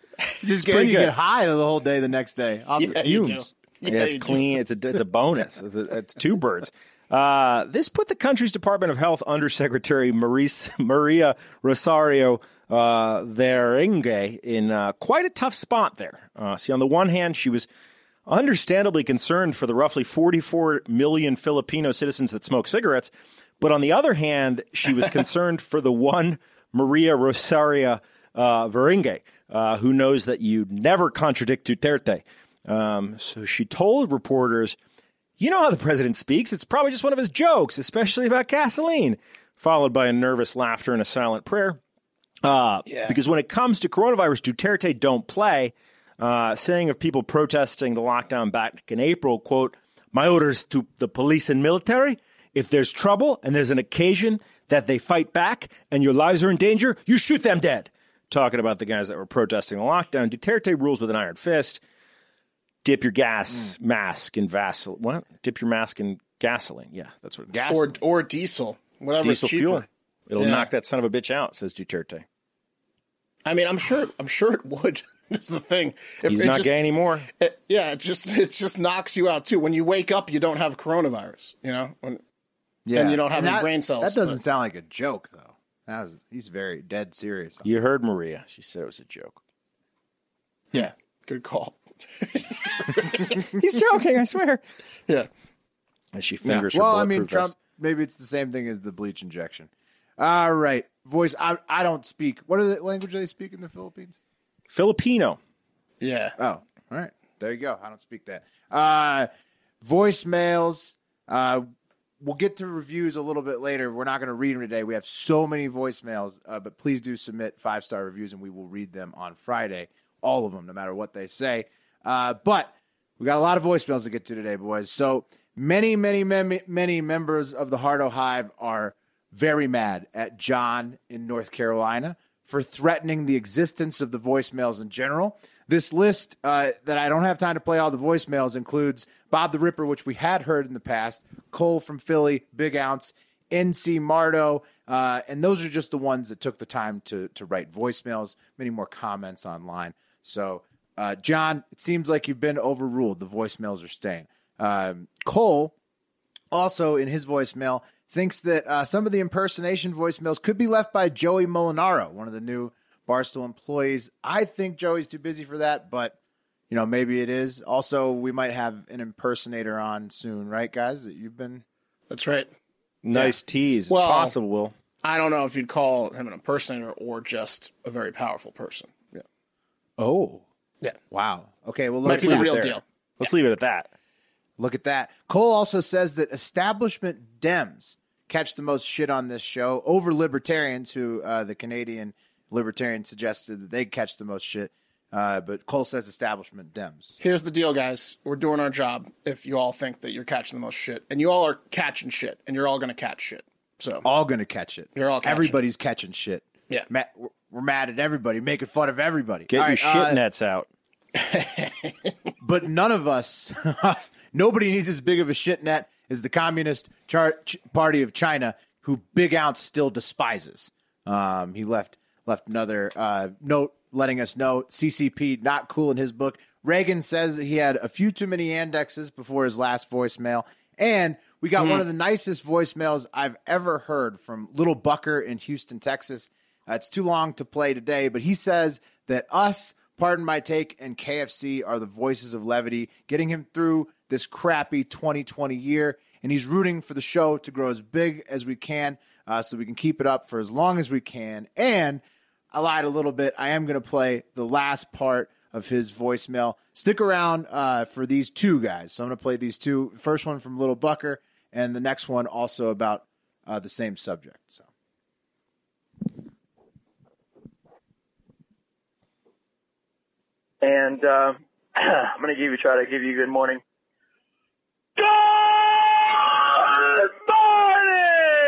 You just get, you get high the whole day the next day. Off Yeah, the you do. fumes. yeah, Yeah, it's you do. clean. It's a it's a bonus. It's, a, it's two birds. Uh, this put the country's Department of Health Undersecretary Maurice, Maria Rosario uh, in uh, quite a tough spot there. Uh, see, on the one hand, she was understandably concerned for the roughly 44 million Filipino citizens that smoke cigarettes, but on the other hand, she was concerned for the one Maria Rosario uh, uh, who knows that you never contradict Duterte. Um, so she told reporters, You know how the president speaks. It's probably just one of his jokes, especially about gasoline, followed by a nervous laughter and a silent prayer. Uh, Because when it comes to coronavirus, Duterte don't play. Uh, saying of people protesting the lockdown back in April, quote, my orders to the police and military, if there's trouble and there's an occasion that they fight back and your lives are in danger, you shoot them dead. Talking about the guys that were protesting the lockdown, Duterte rules with an iron fist. Dip your gas mm. mask in Vaseline. What? Dip your mask in gasoline. Yeah, that's what. Gas. or or diesel, whatever diesel is cheaper. fuel. It'll Yeah. knock that son of a bitch out, says Duterte. I mean, I'm sure. I'm sure it would. That's the thing. It, He's it not just, gay anymore. it- yeah, it just it just knocks you out too. When you wake up, you don't have coronavirus. You know, when, yeah. and you don't have any that, brain cells, That doesn't but- sound like a joke, though. That was, he's very dead serious. You heard Maria. She said it was a joke. yeah, good call. He's joking, I swear. Yeah, As she fingers her Well, I mean, bulletproof Trump. Maybe it's the same thing as the bleach injection. All right, voice. I I don't speak. What are the language they speak in the Philippines? Filipino. yeah. Oh, all right. There you go. I don't speak that. Uh, voicemails. Uh, we'll get to reviews a little bit later. We're not going to read them today. We have so many voicemails, uh, but please do submit five star reviews, and we will read them on Friday. All of them, no matter what they say. Uh, but we got a lot of voicemails to get to today, boys. So many, many, many, many members of the Hardo Hive are very mad at John in North Carolina for threatening the existence of the voicemails in general. This list uh, that I don't have time to play all the voicemails includes Bob the Ripper, which we had heard in the past, Cole from Philly, Big Ounce, NC Mardo, uh, and those are just the ones that took the time to to write voicemails. Many more comments online. So, uh, John, it seems like you've been overruled. The voicemails are staying. Um, Cole also in his voicemail thinks that uh, some of the impersonation voicemails could be left by Joey Mulinaro, one of the new Barstool employees. I think Joey's too busy for that, but you know maybe it is. Also, we might have an impersonator on soon, right, guys? That you've been. That's right. Nice tease. It's possible, Will. I don't know if you'd call him an impersonator or just a very powerful person. Yeah. Oh, Yeah. wow. Okay, well let's be the leave it real there. deal. Let's leave it at that. Look at that. Cole also says that establishment Dems catch the most shit on this show over libertarians, who uh, the Canadian libertarian suggested that they catch the most shit. Uh, but Cole says establishment Dems. Here's the deal, guys. We're doing our job if you all think that you're catching the most shit. And you all are catching shit, and you're all going to catch shit. So, All gonna catch it. You're all catching Everybody's catching shit. Yeah. Ma- we're- we're mad at everybody, making fun of everybody. Get All your right, shit uh, nets out. but none of us, nobody needs as big of a shit net as the Communist Char- Ch- Party of China, who Big Ounce still despises. Um, he left left another uh, note letting us know CCP not cool in his book. Reagan says that he had a few too many indexes before his last voicemail, and we got one of the nicest voicemails I've ever heard from Little Bucker in Houston, Texas. Uh, it's too long to play today, but he says that us, pardon my take, and KFC are the voices of levity, getting him through this crappy 2020 year. And he's rooting for the show to grow as big as we can uh, so we can keep it up for as long as we can. And I lied a little bit. I am going to play the last part of his voicemail. Stick around uh, for these two guys. So I'm going to play these two. First one from Little Bucker, and the next one also about uh, the same subject. So. And uh, I'm gonna give you try to give you good morning. Good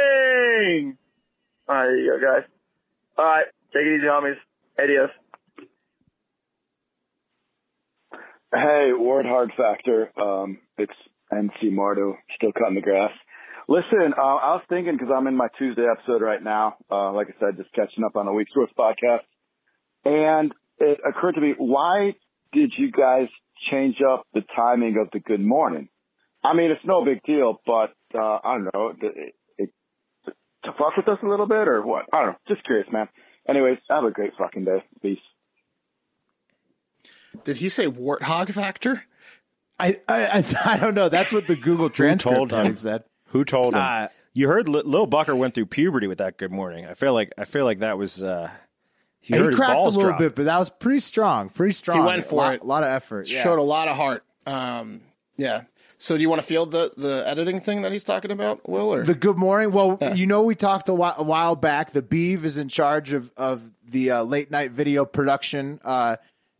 morning. All right, there you go, guys. All right, take it easy, homies. Adios. Hey, Ward Hard Factor. Um, it's NC Mardo, still cutting the grass. Listen, uh, I was thinking because I'm in my Tuesday episode right now. Uh, like I said, just catching up on a week's worth podcast, and it occurred to me, why did you guys change up the timing of the Good Morning? I mean, it's no big deal, but uh, I don't know, it, it, to fuck with us a little bit or what? I don't know. Just curious, man. Anyways, have a great fucking day. Peace. Did he say warthog factor? I, I, I, I don't know. That's what the Google transcript told him? probably said. Who told him? Uh, you heard Li- Lil Bucker went through puberty with that good morning. I feel like I feel like that was uh he, He cracked a little drop. bit, but that was pretty strong. Pretty strong. He went for a lot, it. A lot of effort. Yeah. Showed a lot of heart. Um, yeah. So do you want to field the, the editing thing that he's talking about, Will? Or The good morning. Well, you know, we talked a while, a while back. The Beeve is in charge of of the uh, late night video production uh,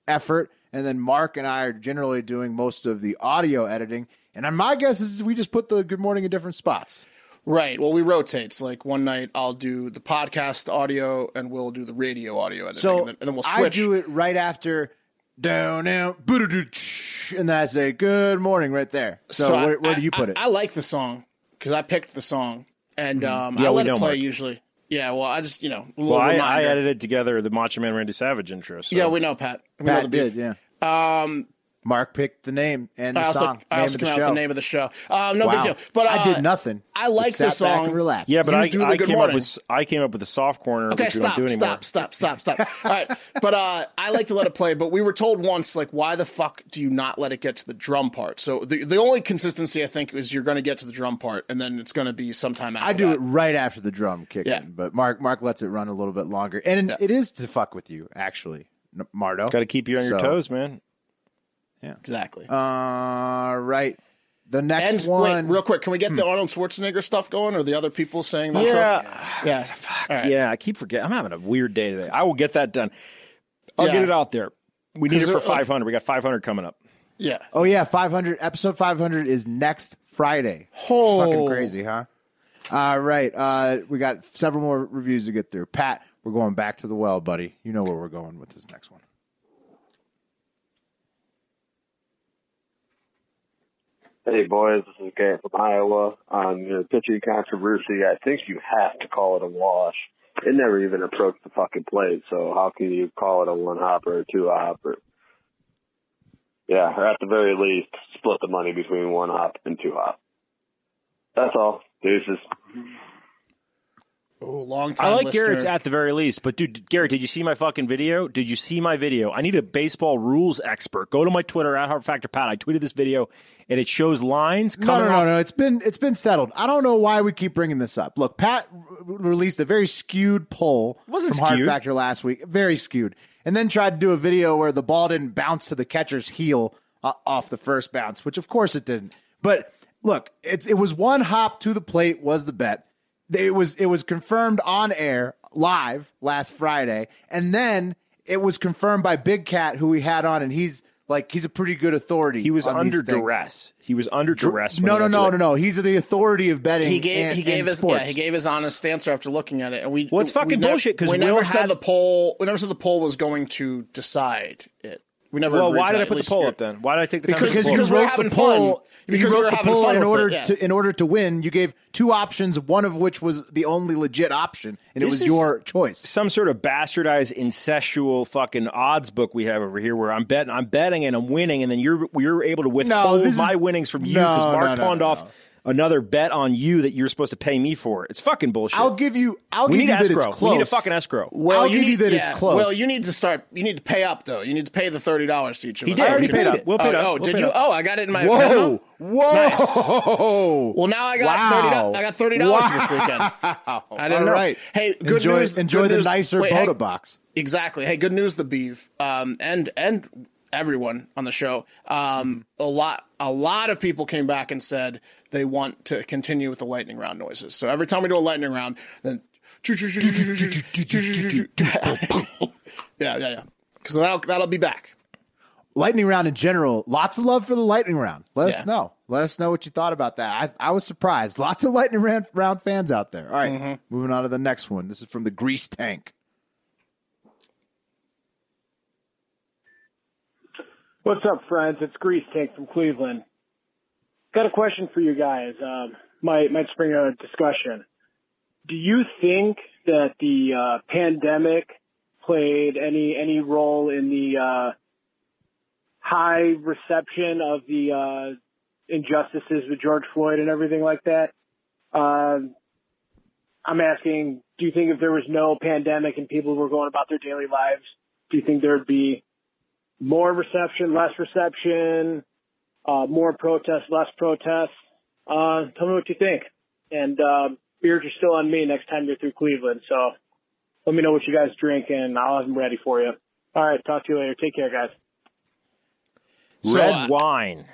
effort, and then Mark and I are generally doing most of the audio editing. And my guess is we just put the good morning in different spots. Right. Well, we rotate. So like one night I'll do the podcast audio, and we'll do the radio audio editing, So and, then, and then we'll switch. I do it right after down now, and that's a good morning right there. So, I- where, where do you put I, it? I like the song because I picked the song, and um, Yeah, I let it play usually. Yeah. Well, I just you know Well, I, I edited together the Macho Man Randy Savage intro. So. Yeah, we know Pat. We know the beef. did, yeah. Um, Mark picked the name and the I also, song. I name also of the came out show. with the name of the show. Um, no wow. big deal. But uh, I did nothing. I like the sat back song. and relaxed. Yeah, but You I, just do the I came morning. up with I came up with a soft corner, Okay, which we don't stop, do stop, stop, stop, stop. All right, but uh, I like to let it play. But we were told once, like, why the fuck do you not let it get to the drum part? So the the only consistency I think is you're going to get to the drum part, and then it's going to be sometime after. I do that. it right after the drum kick Yeah. in, but Mark Mark lets it run a little bit longer, and it is to fuck with you, actually, Mardo. Got to keep you on your So- toes, man. Exactly. All right, the next and one. wait, real quick, can we get the hmm. Arnold Schwarzenegger stuff going, or the other people saying that? Yeah, ah, yeah. All right. yeah. I keep forgetting. I'm having a weird day today. I will get that done. I'll Yeah. get it out there. We need it for they're- 500. We got 500 coming up. yeah. oh yeah, five hundred episode five hundred is next Friday. Oh. Fucking crazy, huh? All right, uh, we got several more reviews to get through. Pat, we're going back to the well, buddy. You know where we're going with this next one. Hey boys, this is Garrett from Iowa. Um, On your pitching controversy, I think you have to call it a wash. It never even approached the fucking plate, so how can you call it a one hopper or two hopper? yeah, or at the very least, split the money between one hop and two hop. That's all. Deuces. Oh, long time. I like listener. Garrett's at the very least, but dude, Garrett, did you see my fucking video? Did you see my video? I need a baseball rules expert. Go to my Twitter at Hard Factor Pat. I tweeted this video, and it shows lines No, coming no, no, off. no. It's been it's been settled. I don't know why we keep bringing this up. Look, Pat r- released a very skewed poll Wasn't from Hard skewed. Factor last week, very skewed, and then tried to do a video where the ball didn't bounce to the catcher's heel uh, off the first bounce, which of course it didn't. But look, it's it was one hop to the plate was the bet. It was it was confirmed on air live last Friday, and then it was confirmed by Big Cat, who we had on, and he's like he's a pretty good authority. He was on under things. duress. He was under duress. No, no, no, no, no. He's the authority of betting. he gave and, he gave and his sports. yeah he gave his honest answer after looking at it, and we Well, it's we fucking never- bullshit, 'cause we Will never said had- the poll. We never said the poll was going to decide it. We never. Well, why did I at put the poll up then? Why did I take the time Because- to because pull you we're wrote having the poll. fun. You wrote we're the poll in order it, yeah. to in order to win. You gave two options, one of which was the only legit option, and it was your choice. some sort of bastardized incestual fucking odds book we have over here where I'm betting I'm betting and I'm winning and then you're you're able to withhold this is- my winnings from you because No, Mark no, no, pawned no, off no. Another bet on you that you're supposed to pay me for. It's fucking bullshit. I'll give you. I'll we give need you that escrow. it's We need a fucking escrow. Well, I'll you give you need, that it's close. Well, you need to start. You need to pay up though. You need to pay the thirty dollars to each of He us. did. so He we can- paid up. We'll pay oh, up. Oh, We'll did you? up. Oh, I got it in my Whoa, account. whoa! Well, now I got Wow. thirty. do- I got thirty dollars this weekend. I didn't All know. right. Hey, good enjoy, news. Enjoy good the news. nicer Wait, Bota hang- box. Exactly. Hey, good news, the beef, um, and and everyone on the show. Um, a lot, a lot of people came back and said they want to continue with the lightning round noises. So every time we do a lightning round, then yeah, yeah, yeah. Because that'll that'll be back. lightning round in general. Lots of love for the lightning round. Let Yeah. us know. Let us know what you thought about that. I, I was surprised. Lots of lightning round, round fans out there. All right, Mm-hmm. moving on to the next one. This is from the Grease Tank. What's up, friends? It's Grease Tank from Cleveland. Got a question for you guys. Um, might might spring a discussion. Do you think that the uh, pandemic played any any role in the uh, high reception of the uh, injustices with George Floyd and everything like that? Um, I'm asking, do you think if there was no pandemic and people were going about their daily lives, do you think there would be more reception, less reception, uh, more protests, less protests. Uh, tell me what you think. And uh, beers are still on me next time you're through Cleveland. So let me know what you guys drink, and I'll have them ready for you. All right, talk to you later. Take care, guys. So, Red uh, wine.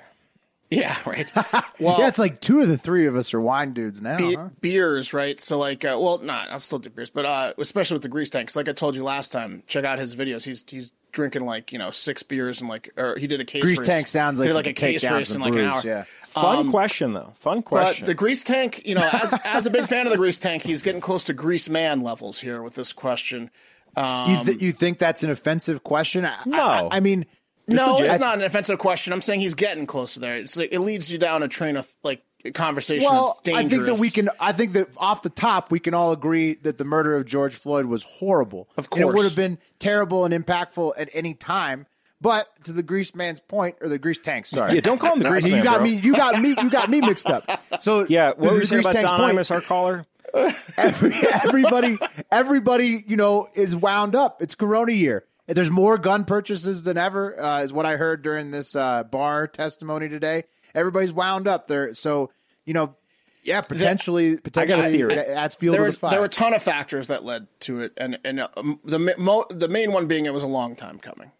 Yeah, right. Well, yeah, it's like two of the three of us are wine dudes now. be- huh? beers, right? So like, uh, well, not I'll still do beers, but uh, especially with the grease tanks. Like I told you last time, check out his videos. He's he's drinking like you know six beers and like, or he did a case. Grease race. Tank sounds like like a case race in some like an hour. yeah. Fun question though. Fun question. But the grease tank, you know, as as a big fan of the grease tank, he's getting close to grease man levels here with this question. Um, You, th- you think that's an offensive question? I, No. I, I mean, no, legit- it's not an offensive question. I'm saying he's getting close to there. It's like it leads you down a train of like conversation. Well, that's I think that we can. I think that off the top, we can all agree that the murder of George Floyd was horrible. Of and it would have been terrible and impactful at any time. But to the grease man's point, or the grease tank, sorry, Yeah, don't call him the grease man. you got bro. me. You got me. You got me mixed up. So yeah, to what were you saying about tank's Don point, Imus, our caller? every, everybody, everybody, you know, is wound up. It's Corona year. There's more gun purchases than ever, uh, is what I heard during this uh, Barr testimony today. Everybody's wound up there, so you know, yeah, potentially, potentially, theory. it adds fuel there to were, the fire. there were a ton of factors that led to it, and and uh, the mo- the main one being it was a long time coming.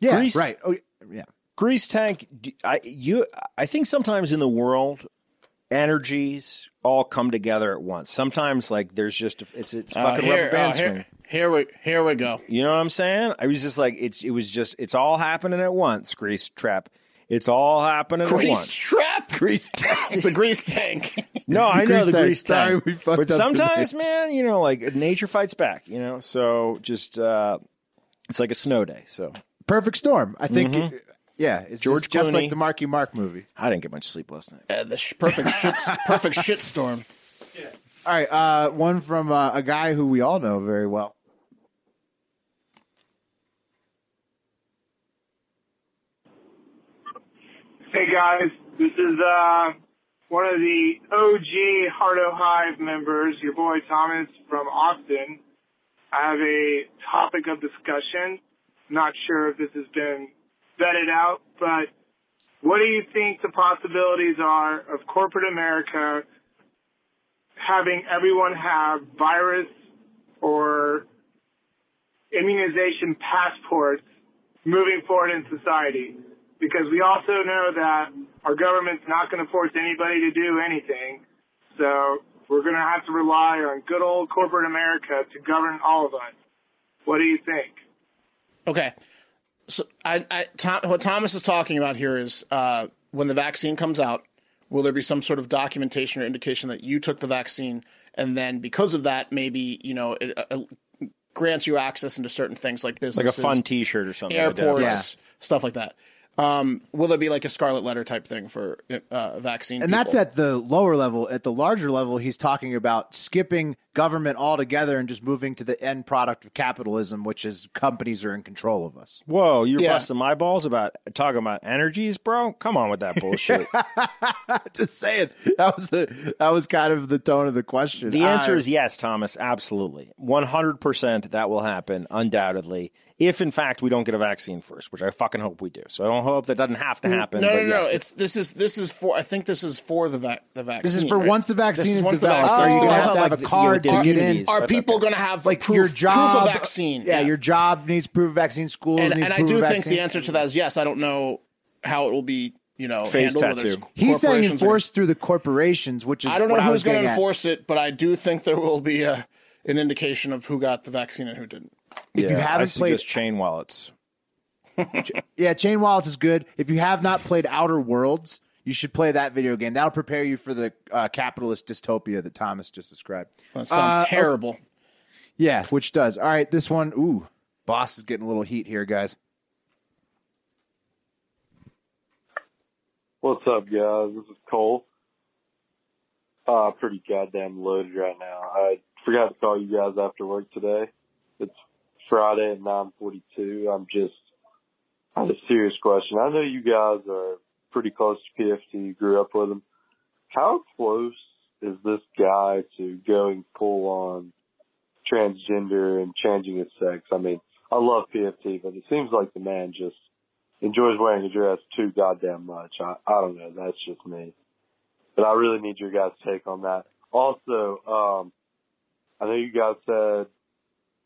yeah, Grease- right. Oh, yeah. Grease tank. d- I you. I think sometimes in the world, energies all come together at once. Sometimes like there's just it's it's Uh, fucking here, rubber band uh, here, here we here we go. You know what I'm saying? I was just like it's it was just it's all happening at once. Grease trap. It's all happening at Grease once. trap. Grease tank. it's the grease tank. No, I know the tank. grease Sorry, tank. we fucked but up sometimes, man, you know, like nature fights back. You know, so just uh it's like a snow day. So Perfect storm. I think. yeah, it's Mm-hmm. George just, just like the Marky Mark movie. I didn't get much sleep last night. Uh, the sh- perfect shit perfect shit storm. Yeah. All right, uh, one from uh, a guy who we all know very well. Hey guys, this is uh, one of the OG Hardo Hive members, your boy Thomas from Austin. I have a topic of discussion. Not sure if this has been vetted out, but what do you think the possibilities are of corporate America having everyone have virus or immunization passports moving forward in society? Because we also know that our government's not going to force anybody to do anything. So we're going to have to rely on good old corporate America to govern all of us. What do you think? Okay. So I, I Tom, what Thomas is talking about here is uh, when the vaccine comes out, will there be some sort of documentation or indication that you took the vaccine, and then because of that, maybe you know it uh, grants you access into certain things like business, Like a fun T-shirt or something. airports, Yeah. stuff like that. Um, will there be like a scarlet letter type thing for uh, vaccine? And that's at the lower level. At the larger level, he's talking about skipping government altogether and just moving to the end product of capitalism, which is companies are in control of us. Whoa, you're Yeah. busting my balls about talking about energies, bro. Come on with that bullshit. just saying that was a, that was kind of the tone of the question. the answer I- is yes, Thomas. Absolutely, one hundred percent. That will happen undoubtedly. If in fact we don't get a vaccine first, which I fucking hope we do. So I don't hope that doesn't have to mm, happen. No, but no, no. yes, It's this is this is for. I think this is for the vac the vaccine. This is for right? once the This vaccine is once the developed. vaccine Are is you gonna have to have Like a card to get in? Are people okay. going to have Like proof, your job, proof of vaccine? Yeah, your job needs proof of vaccine. School and, needs and I do of think the answer to that is yes. I don't know how it will be, you know, Face handled. whether it's tattoo. He's saying corporations or- through the corporations, which is I don't know who's going to enforce it, but I do think there will be a an indication of who got the vaccine and who didn't. If you Yeah, I haven't played, suggest chain wallets. yeah, Chain Wallets is good. If you have not played Outer Worlds, you should play that video game. That'll prepare you for the uh, capitalist dystopia that Thomas just described. That sounds Uh, terrible. Yeah, which does. All right, this one. Ooh, boss is getting a little heat here, guys. What's up, guys? This is Cole. Uh, pretty goddamn loaded right now. I forgot to call you guys after work today. It's Friday at 9:42. I'm just I have a serious question. I know you guys are pretty close to PFT. You grew up with him. How close is this guy to going full on transgender and changing his sex? I mean, I love PFT, but it seems like the man just enjoys wearing a dress too goddamn much. I, I don't know. That's just me. But I really need your guys' take on that. Also, um, I know you guys said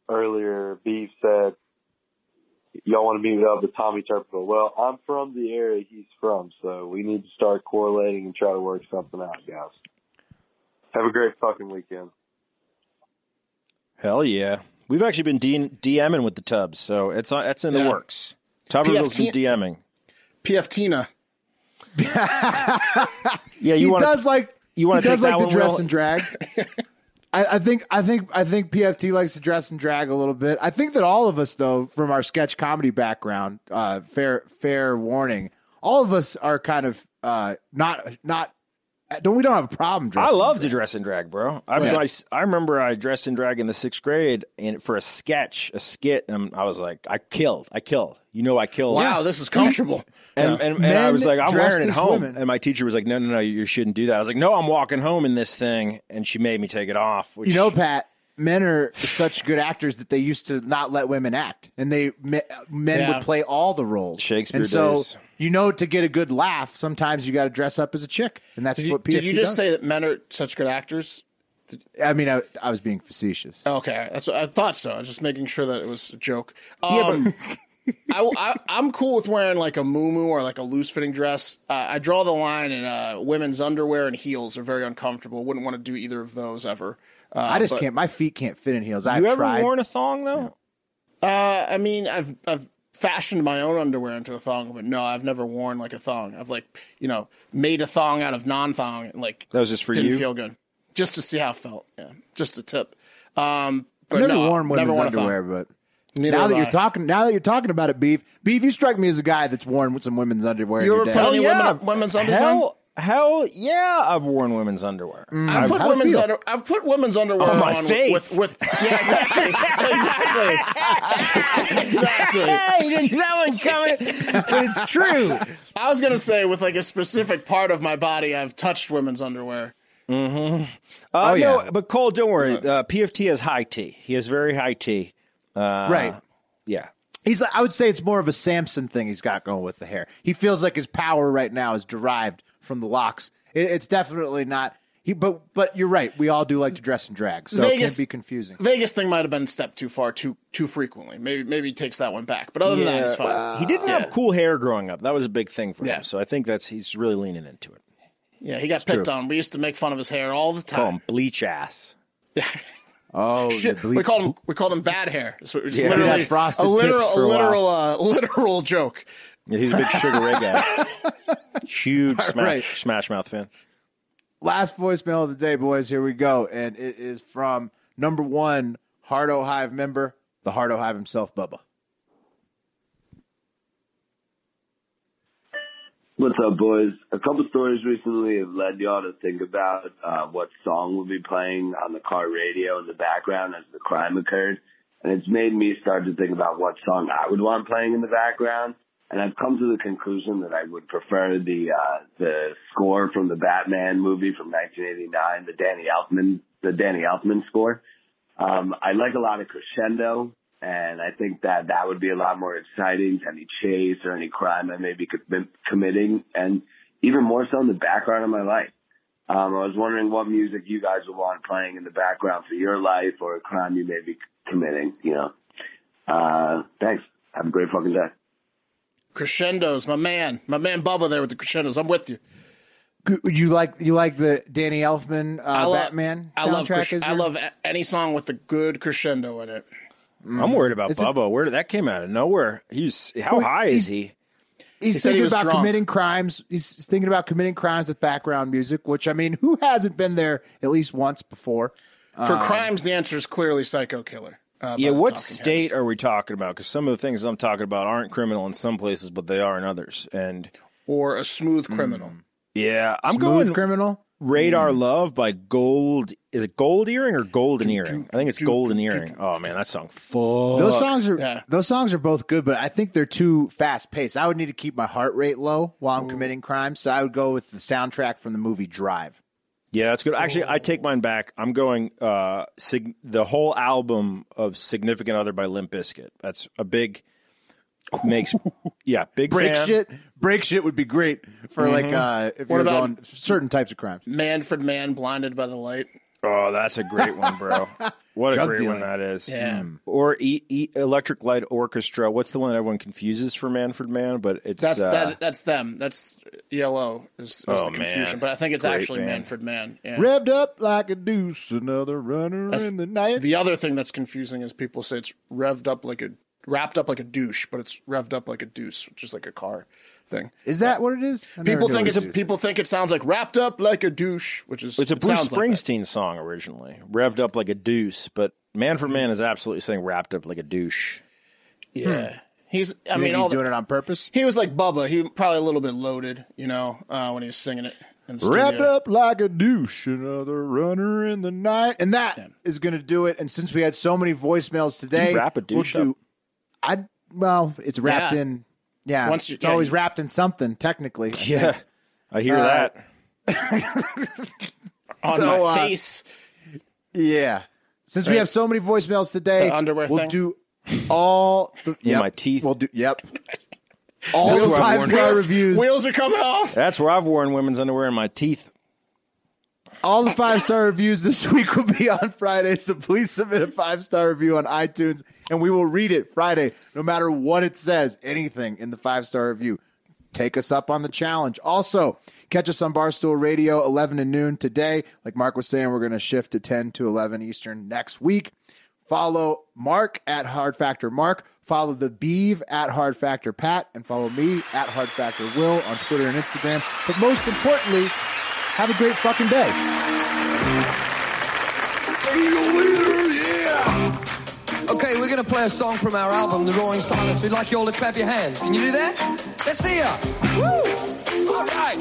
earlier, Beef said y'all want to meet up with Tommy Turpin. Well, I'm from the area he's from, so we need to start correlating and try to work something out, guys. Have a great fucking weekend. Hell yeah. We've actually been D- DMing with the Tubs, so it's uh, it's in the Yeah. works. Tuberville's been PFT DMing. PF Tina. Yeah, you he want does like you wanna he does take like that to one, dress Will? and drag. I, I think I think I think PFT likes to dress and drag a little bit. I think that all of us, though, from our sketch comedy background, uh, fair fair warning, all of us are kind of uh, not not don't we don't have a problem I love to dress and drag, bro. I, Yeah. I, I remember I dressed and drag in the sixth grade and for a sketch, a skit, and I was like, I killed, I killed. You know, I killed. Wow, this is comfortable. And, Yeah. and, and I was like, I'm wearing it as home. women. And my teacher was like, No, no, no, you shouldn't do that. I was like, No, I'm walking home in this thing. And she made me take it off. Which, You know, Pat, men are such good actors that they used to not let women act, and they men Yeah. would play all the roles. Shakespeare and so days. you know, to get a good laugh, sometimes you got to dress up as a chick, and that's Did you, what PFT did you just does. say that men are such good actors? I mean, I, I was being facetious. Okay, that's what I thought so. I was just making sure that it was a joke. Yeah, Um, I, am cool with wearing like a muumuu or like a loose fitting dress. Uh, I draw the line in uh, women's underwear and heels are very uncomfortable. Wouldn't want to do either of those ever. Uh, I just but, can't. My feet can't fit in heels. I've you ever tried. worn a thong though? Uh, I mean, I've I've fashioned my own underwear into a thong, but no, I've never worn like a thong. I've like you know made a thong out of non thong and like That was just for didn't you? feel good, just to see how it felt. Yeah, just a tip. Um, but I've never no, worn never women's worn a thong. underwear, but Neither now have that you're talking, now that you're talking about it, beef, beef, you strike me as a guy that's worn with some women's underwear. You in ever your put day. any yeah. women, women's undies on? Hell, hell yeah, I've worn women's underwear. Mm. I've put How'd women's under, I've put women's underwear On my on face. With, with yeah exactly exactly exactly. Hey, you didn't see that one coming, but it's true. I was gonna say with like a specific part of my body, I've touched women's underwear. Uh, Oh, no, yeah. but Cole, don't worry. Uh, PFT has high T. He has very high T. Uh, Right. Yeah. He's. I would say it's more of a Samson thing he's got going with the hair. He feels like his power right now is derived from the locks. It, it's definitely not. He, but but you're right. We all do like to dress and drag, so it can be confusing. Vegas thing might have been a step too far too too frequently. Maybe maybe he takes that one back. But other than that, he's fine. he didn't Yeah. have cool hair growing up. That was a big thing for Yeah. him. So I think that's he's really leaning into it. yeah, he got picked on. We used to make fun of his hair all the Call time. him bleach ass. Oh, Shit, the we called him we called him bad hair. It's it's Yeah. literally Yeah, frosted a literal tips for a a literal uh, literal joke. Yeah, he's a big Sugar Ray guy. Huge smash, right. smash Mouth fan. last voicemail of the day, boys. Here we go, and it is from number one Hardo Hive member, the Hardo Hive himself, Bubba. What's up, boys? A couple stories recently have led y'all to think about uh, what song will be playing on the car radio in the background as the crime occurred. And it's made me start to think about what song I would want playing in the background. And I've come to the conclusion that I would prefer the uh, the score from the Batman movie from 1989, the Danny Elfman the Danny Elfman score. Um, I like a lot of crescendo, and I think that that would be a lot more exciting to any chase or any crime I may be committing, and even more so in the background of my life. Um, I was wondering what music you guys would want playing in the background for your life or a crime you may be committing. You know, uh, thanks. Have a great fucking day. Crescendos, my man, my man Bubba there with the crescendos. I'm with you. You like you like the Danny Elfman uh, I love Batman I love soundtrack? cres- is I love any song with a good crescendo in it. I'm worried about It's a- Bubba. Where did that came out of nowhere? He's how Well, high is he? He's He said he thinking about drunk. committing crimes. He's thinking about committing crimes with background music, which I mean, who hasn't been there at least once before? For Um, crimes, the answer is clearly Psycho Killer. Uh, Yeah, what state Heads. are we talking about? Because some of the things I'm talking about aren't criminal in some places, but they are in others. And or a smooth criminal? yeah, I'm Smooth going criminal. Radar Love by Gold. Is it Gold Earring or Golden Earring? I think it's Golden Earring. Oh man, that song. Fucks. Those songs are Yeah. those songs are both good, but I think they're too fast paced. I would need to keep my heart rate low while I'm committing crimes, so I would go with the soundtrack from the movie Drive. Yeah, that's good. Actually, I take mine back. I'm going uh sig- the whole album of Significant Other by Limp Bizkit. That's a big makes yeah, big Break fan. shit, break shit would be great for like uh, if What you're about- going certain types of crimes. Manfred Mann blinded by the light. Oh, that's a great one, bro. What a great dealing. one that is. Yeah. Mm. Or e- e- Electric Light Orchestra. What's the one that everyone confuses for Manfred Mann But it's That's uh, that. That's them. That's ELO. Is, is Oh, the confusion, man. but I think it's Great actually band. Manfred Mann Yeah. Revved up like a deuce, another runner That's in the night. The other thing that's confusing is people say it's revved up like a wrapped up like a douche, but it's revved up like a deuce, which is like a car thing. Is that what it is? I People think it's it is. people think it sounds like wrapped up like a douche, which is It's a it Bruce sounds like. Springsteen song originally, revved up like a deuce. But Manfred Mann is absolutely saying wrapped up like a douche. Yeah, he's. I You mean, think all he's the- doing it on purpose. he was like Bubba. He probably a little bit loaded, you know, uh, when he was singing it in the Wrapped up like a douche, another runner in the night, and that is going to do it. And since we had so many voicemails today, wrap a douche we'll do, up? I well, it's wrapped Yeah. in. Yeah, Once it's yeah, always you- wrapped in something. Technically, I Yeah, think. I hear Uh, that. on So, my uh, face. yeah. Since we have so many voicemails today, The underwear we'll thing? do all. The, In yep, my teeth. We'll do. Yep. All That's the five star Wheels, reviews. wheels are coming off. That's where I've worn women's underwear in my teeth. All the five star reviews this week will be on Friday, so please submit a five star review on iTunes and we will read it Friday, no matter what it says, anything in the five star review. Take us up on the challenge. Also, catch us on Barstool Radio 11 to noon today. Like Mark was saying, we're going to shift to 10 to 11 Eastern next week. Follow Mark at Hard Factor Mark. Follow the Beeve at Hard Factor Pat, and follow me at Hard Factor Will on Twitter and Instagram. But most importantly, have a great fucking day. Okay, we're gonna play a song from our album, The Roaring Silence. We'd like you all to clap your hands. Can you do that? Let's see ya. Woo! All right.